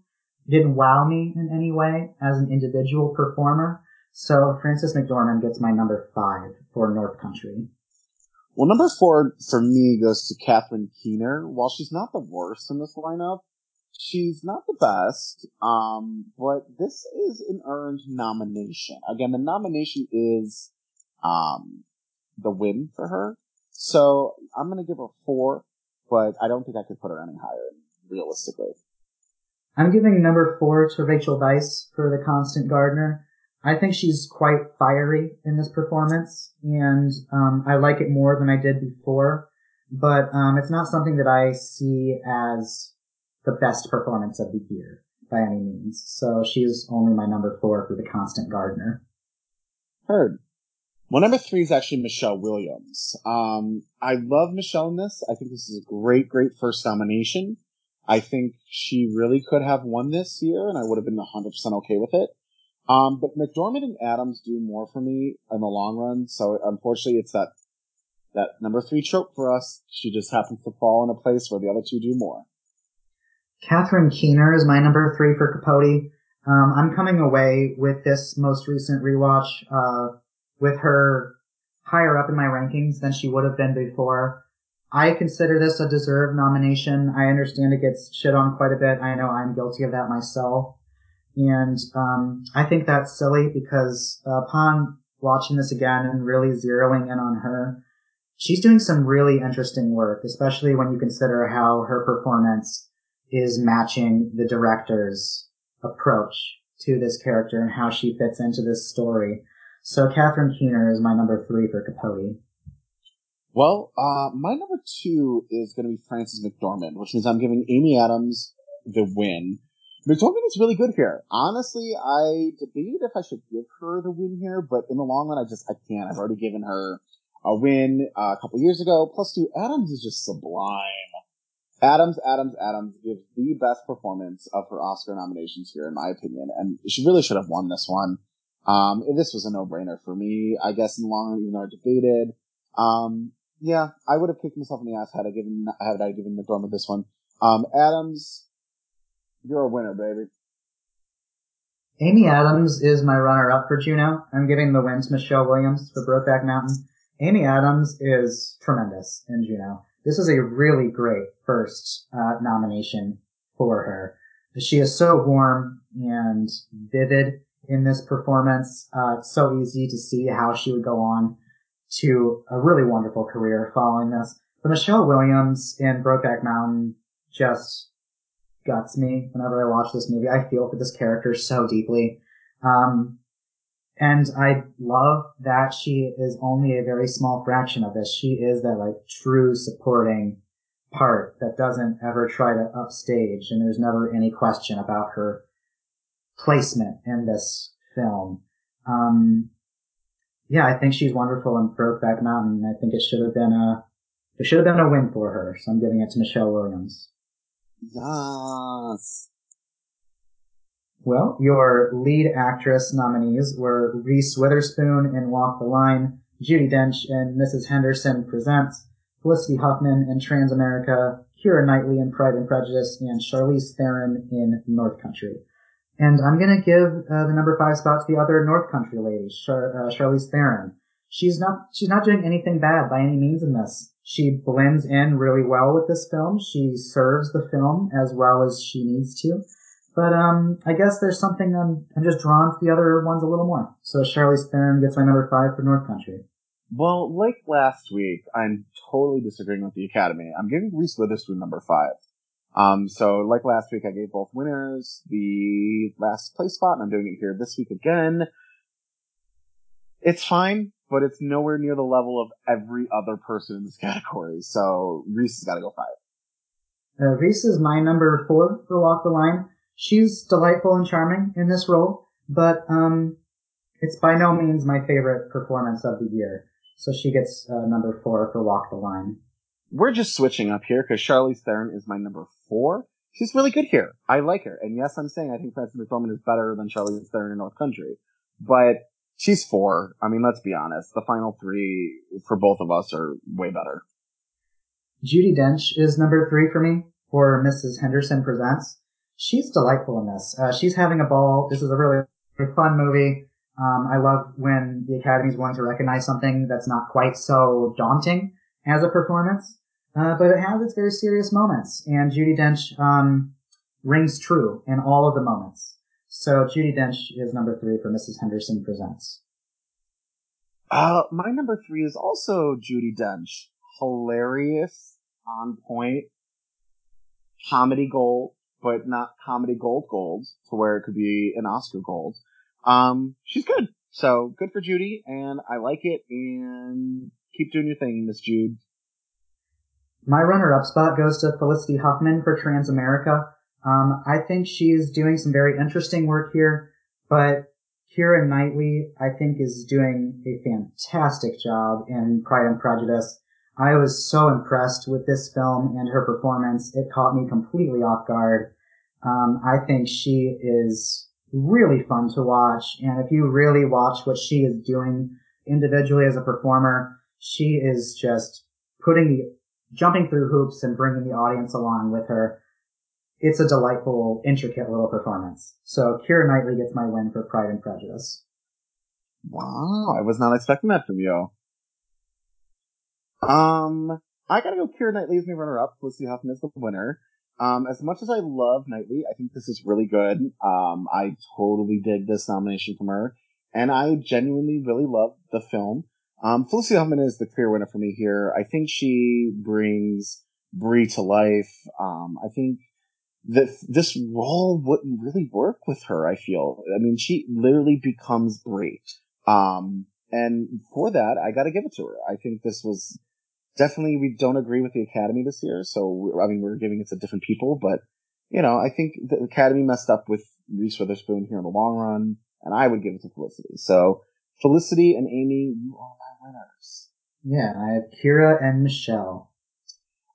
F: Didn't wow me in any way as an individual performer. So Frances McDormand gets my number five for North Country.
E: Well, number four for me goes to Catherine Keener. While she's not the worst in this lineup, she's not the best. Um, but this is an earned nomination. Again, the nomination is um the win for her. So I'm gonna give her four, but I don't think I could put her any higher realistically.
F: I'm giving number four to Rachel Weisz for The Constant Gardener. I think she's quite fiery in this performance, and um, I like it more than I did before. But um, it's not something that I see as the best performance of the year by any means. So she's only my number four for The Constant Gardener.
E: Heard. Well, number three is actually Michelle Williams. Um, I love Michelle in this. I think this is a great, great first nomination. I think she really could have won this year, and I would have been 100% okay with it. Um, but McDormand and Adams do more for me in the long run, so unfortunately it's that, that number three trope for us. She just happens to fall in a place where the other two do more.
F: Catherine Keener is my number three for Capote. Um, I'm coming away with this most recent rewatch uh, with her higher up in my rankings than she would have been before. I consider this a deserved nomination. I understand it gets shit on quite a bit. I know I'm guilty of that myself. And um, I think that's silly because uh, upon watching this again and really zeroing in on her, she's doing some really interesting work, especially when you consider how her performance is matching the director's approach to this character and how she fits into this story. So Catherine Keener is my number three for Capote.
E: Well, uh, my number two is going to be Frances McDormand, which means I'm giving Amy Adams the win. McDormand is really good here. Honestly, I debated if I should give her the win here, but in the long run, I just I can't. I've already given her a win uh, a couple years ago. Plus, two Adams is just sublime. Adams, Adams, Adams gives the best performance of her Oscar nominations here, in my opinion, and she really should have won this one. Um, this was a no-brainer for me, I guess, in the long run, even though I debated. Um, yeah, I would have kicked myself in the ass had I given had I given McDormand this one. Um, Adams, you're a winner, baby.
F: Amy Adams is my runner-up for Juno. I'm giving the win to Michelle Williams for Brokeback Mountain. Amy Adams is tremendous in Juno. This is a really great first uh, nomination for her. She is so warm and vivid in this performance. Uh, it's so easy to see how she would go on to a really wonderful career following this. But Michelle Williams in Brokeback Mountain just guts me whenever I watch this movie. I feel for this character so deeply. Um, and I love that she is only a very small fraction of this. She is that like true supporting part that doesn't ever try to upstage and there's never any question about her placement in this film. Um, yeah, I think she's wonderful in Brokeback Mountain. I think it should have been a, it should have been a win for her. So I'm giving it to Michelle Williams.
E: Yes.
F: Well, your lead actress nominees were Reese Witherspoon in Walk the Line, Judi Dench in Mrs. Henderson Presents, Felicity Huffman in Transamerica, Keira Knightley in Pride and Prejudice, and Charlize Theron in North Country. And I'm gonna give uh, the number five spot to the other North Country lady, Char- uh, Charlize Theron. She's not she's not doing anything bad by any means in this. She blends in really well with this film. She serves the film as well as she needs to. But um, I guess there's something I'm, I'm just drawn to the other ones a little more. So Charlize Theron gets my number five for North Country.
E: Well, like last week, I'm totally disagreeing with the Academy. I'm giving Reese Witherspoon number five. Um, so like last week, I gave both winners the last place spot, and I'm doing it here this week again. It's fine, but it's nowhere near the level of every other person in this category. So Reese has got to go five.
F: Uh, Reese is my number four for Walk the Line. She's delightful and charming in this role, but um, it's by no means my favorite performance of the year. So she gets uh, number four for Walk the Line.
E: We're just switching up here because Charlize Theron is my number four. She's really good here. I like her. And yes, I'm saying I think Frances McDormand is better than Charlize Theron in North Country. But she's four. I mean, let's be honest. The final three for both of us are way better.
F: Judi Dench is number three for me for Mrs. Henderson Presents. She's delightful in this. Uh, she's having a ball. This is a really, fun movie. Um, I love when the Academy's willing to recognize something that's not quite so daunting as a performance, uh, but it has its very serious moments. And Judi Dench um, rings true in all of the moments. So Judi Dench is number three for Mrs. Henderson Presents.
E: Uh, my number three is also Judi Dench. Hilarious, on point, comedy gold, but not comedy gold gold to where it could be an Oscar gold. Um, she's good. So good for Judi, and I like it. And keep doing your thing, Miss Jude.
F: My runner-up spot goes to Felicity Huffman for Transamerica. Um, I think she's doing some very interesting work here, but Keira Knightley, I think, is doing a fantastic job in Pride and Prejudice. I was so impressed with this film and her performance. It caught me completely off guard. Um, I think she is really fun to watch. And if you really watch what she is doing individually as a performer, she is just putting the, jumping through hoops and bringing the audience along with her. It's a delightful, intricate little performance. So Keira Knightley gets my win for Pride and Prejudice.
E: Wow, I was not expecting that from you. Um, I gotta go Keira Knightley as my runner-up. Felicity Huffman is the winner. Um, as much as I love Knightley, I think this is really good. Um, I totally dig this nomination from her, and I genuinely really love the film. Um, Felicity Huffman is the clear winner for me here. I think she brings Bree to life. Um, I think that this role wouldn't really work with her. I feel. I mean, she literally becomes Bree. Um, and for that, I got to give it to her. I think this was definitely we don't agree with the Academy this year, so I mean we're giving it to different people, but you know I think the Academy messed up with Reese Witherspoon here in the long run, and I would give it to Felicity. So Felicity and Amy, you are my winners.
F: Yeah, I have Keira and Michelle.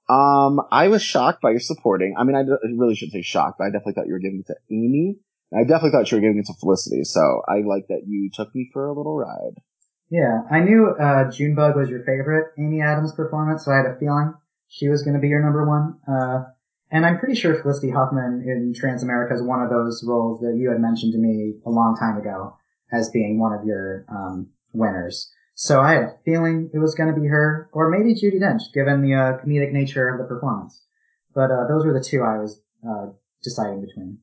E: Um, I was shocked by your supporting. I mean, I really shouldn't say shocked, but I definitely thought you were giving it to Amy. I definitely thought you were giving it to Felicity. So I like that you took me for a little ride.
F: Yeah, I knew uh, Junebug was your favorite Amy Adams performance, so I had a feeling she was going to be your number one. Uh, and I'm pretty sure Felicity Huffman in Transamerica is one of those roles that you had mentioned to me a long time ago as being one of your um, winners. So I had a feeling it was going to be her, or maybe Judi Dench, given the uh, comedic nature of the performance. But uh, those were the two I was uh, deciding between.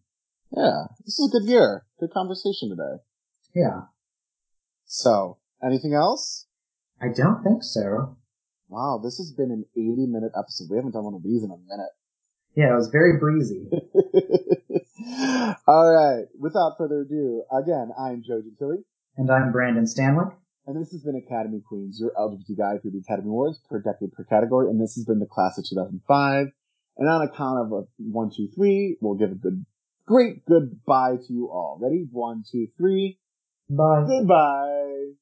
E: Yeah, this is a good year. Good conversation today.
F: Yeah,
E: So, anything else?
F: I don't think so.
E: Wow, this has been an 80 minute episode. We haven't done one of these in a minute.
F: Yeah, it was very breezy. (laughs)
E: All right. Without further ado, again, I'm Joe Gentili,
F: and I'm Brandon Stanwyck.
E: And this has been Academy Queens, your LGBT guide through the Academy Awards per decade per category, and this has been the class of 2005. And on a count of a one, two, three, we'll give a good, great goodbye to you all. Ready? One, two, three.
F: Bye.
E: Goodbye.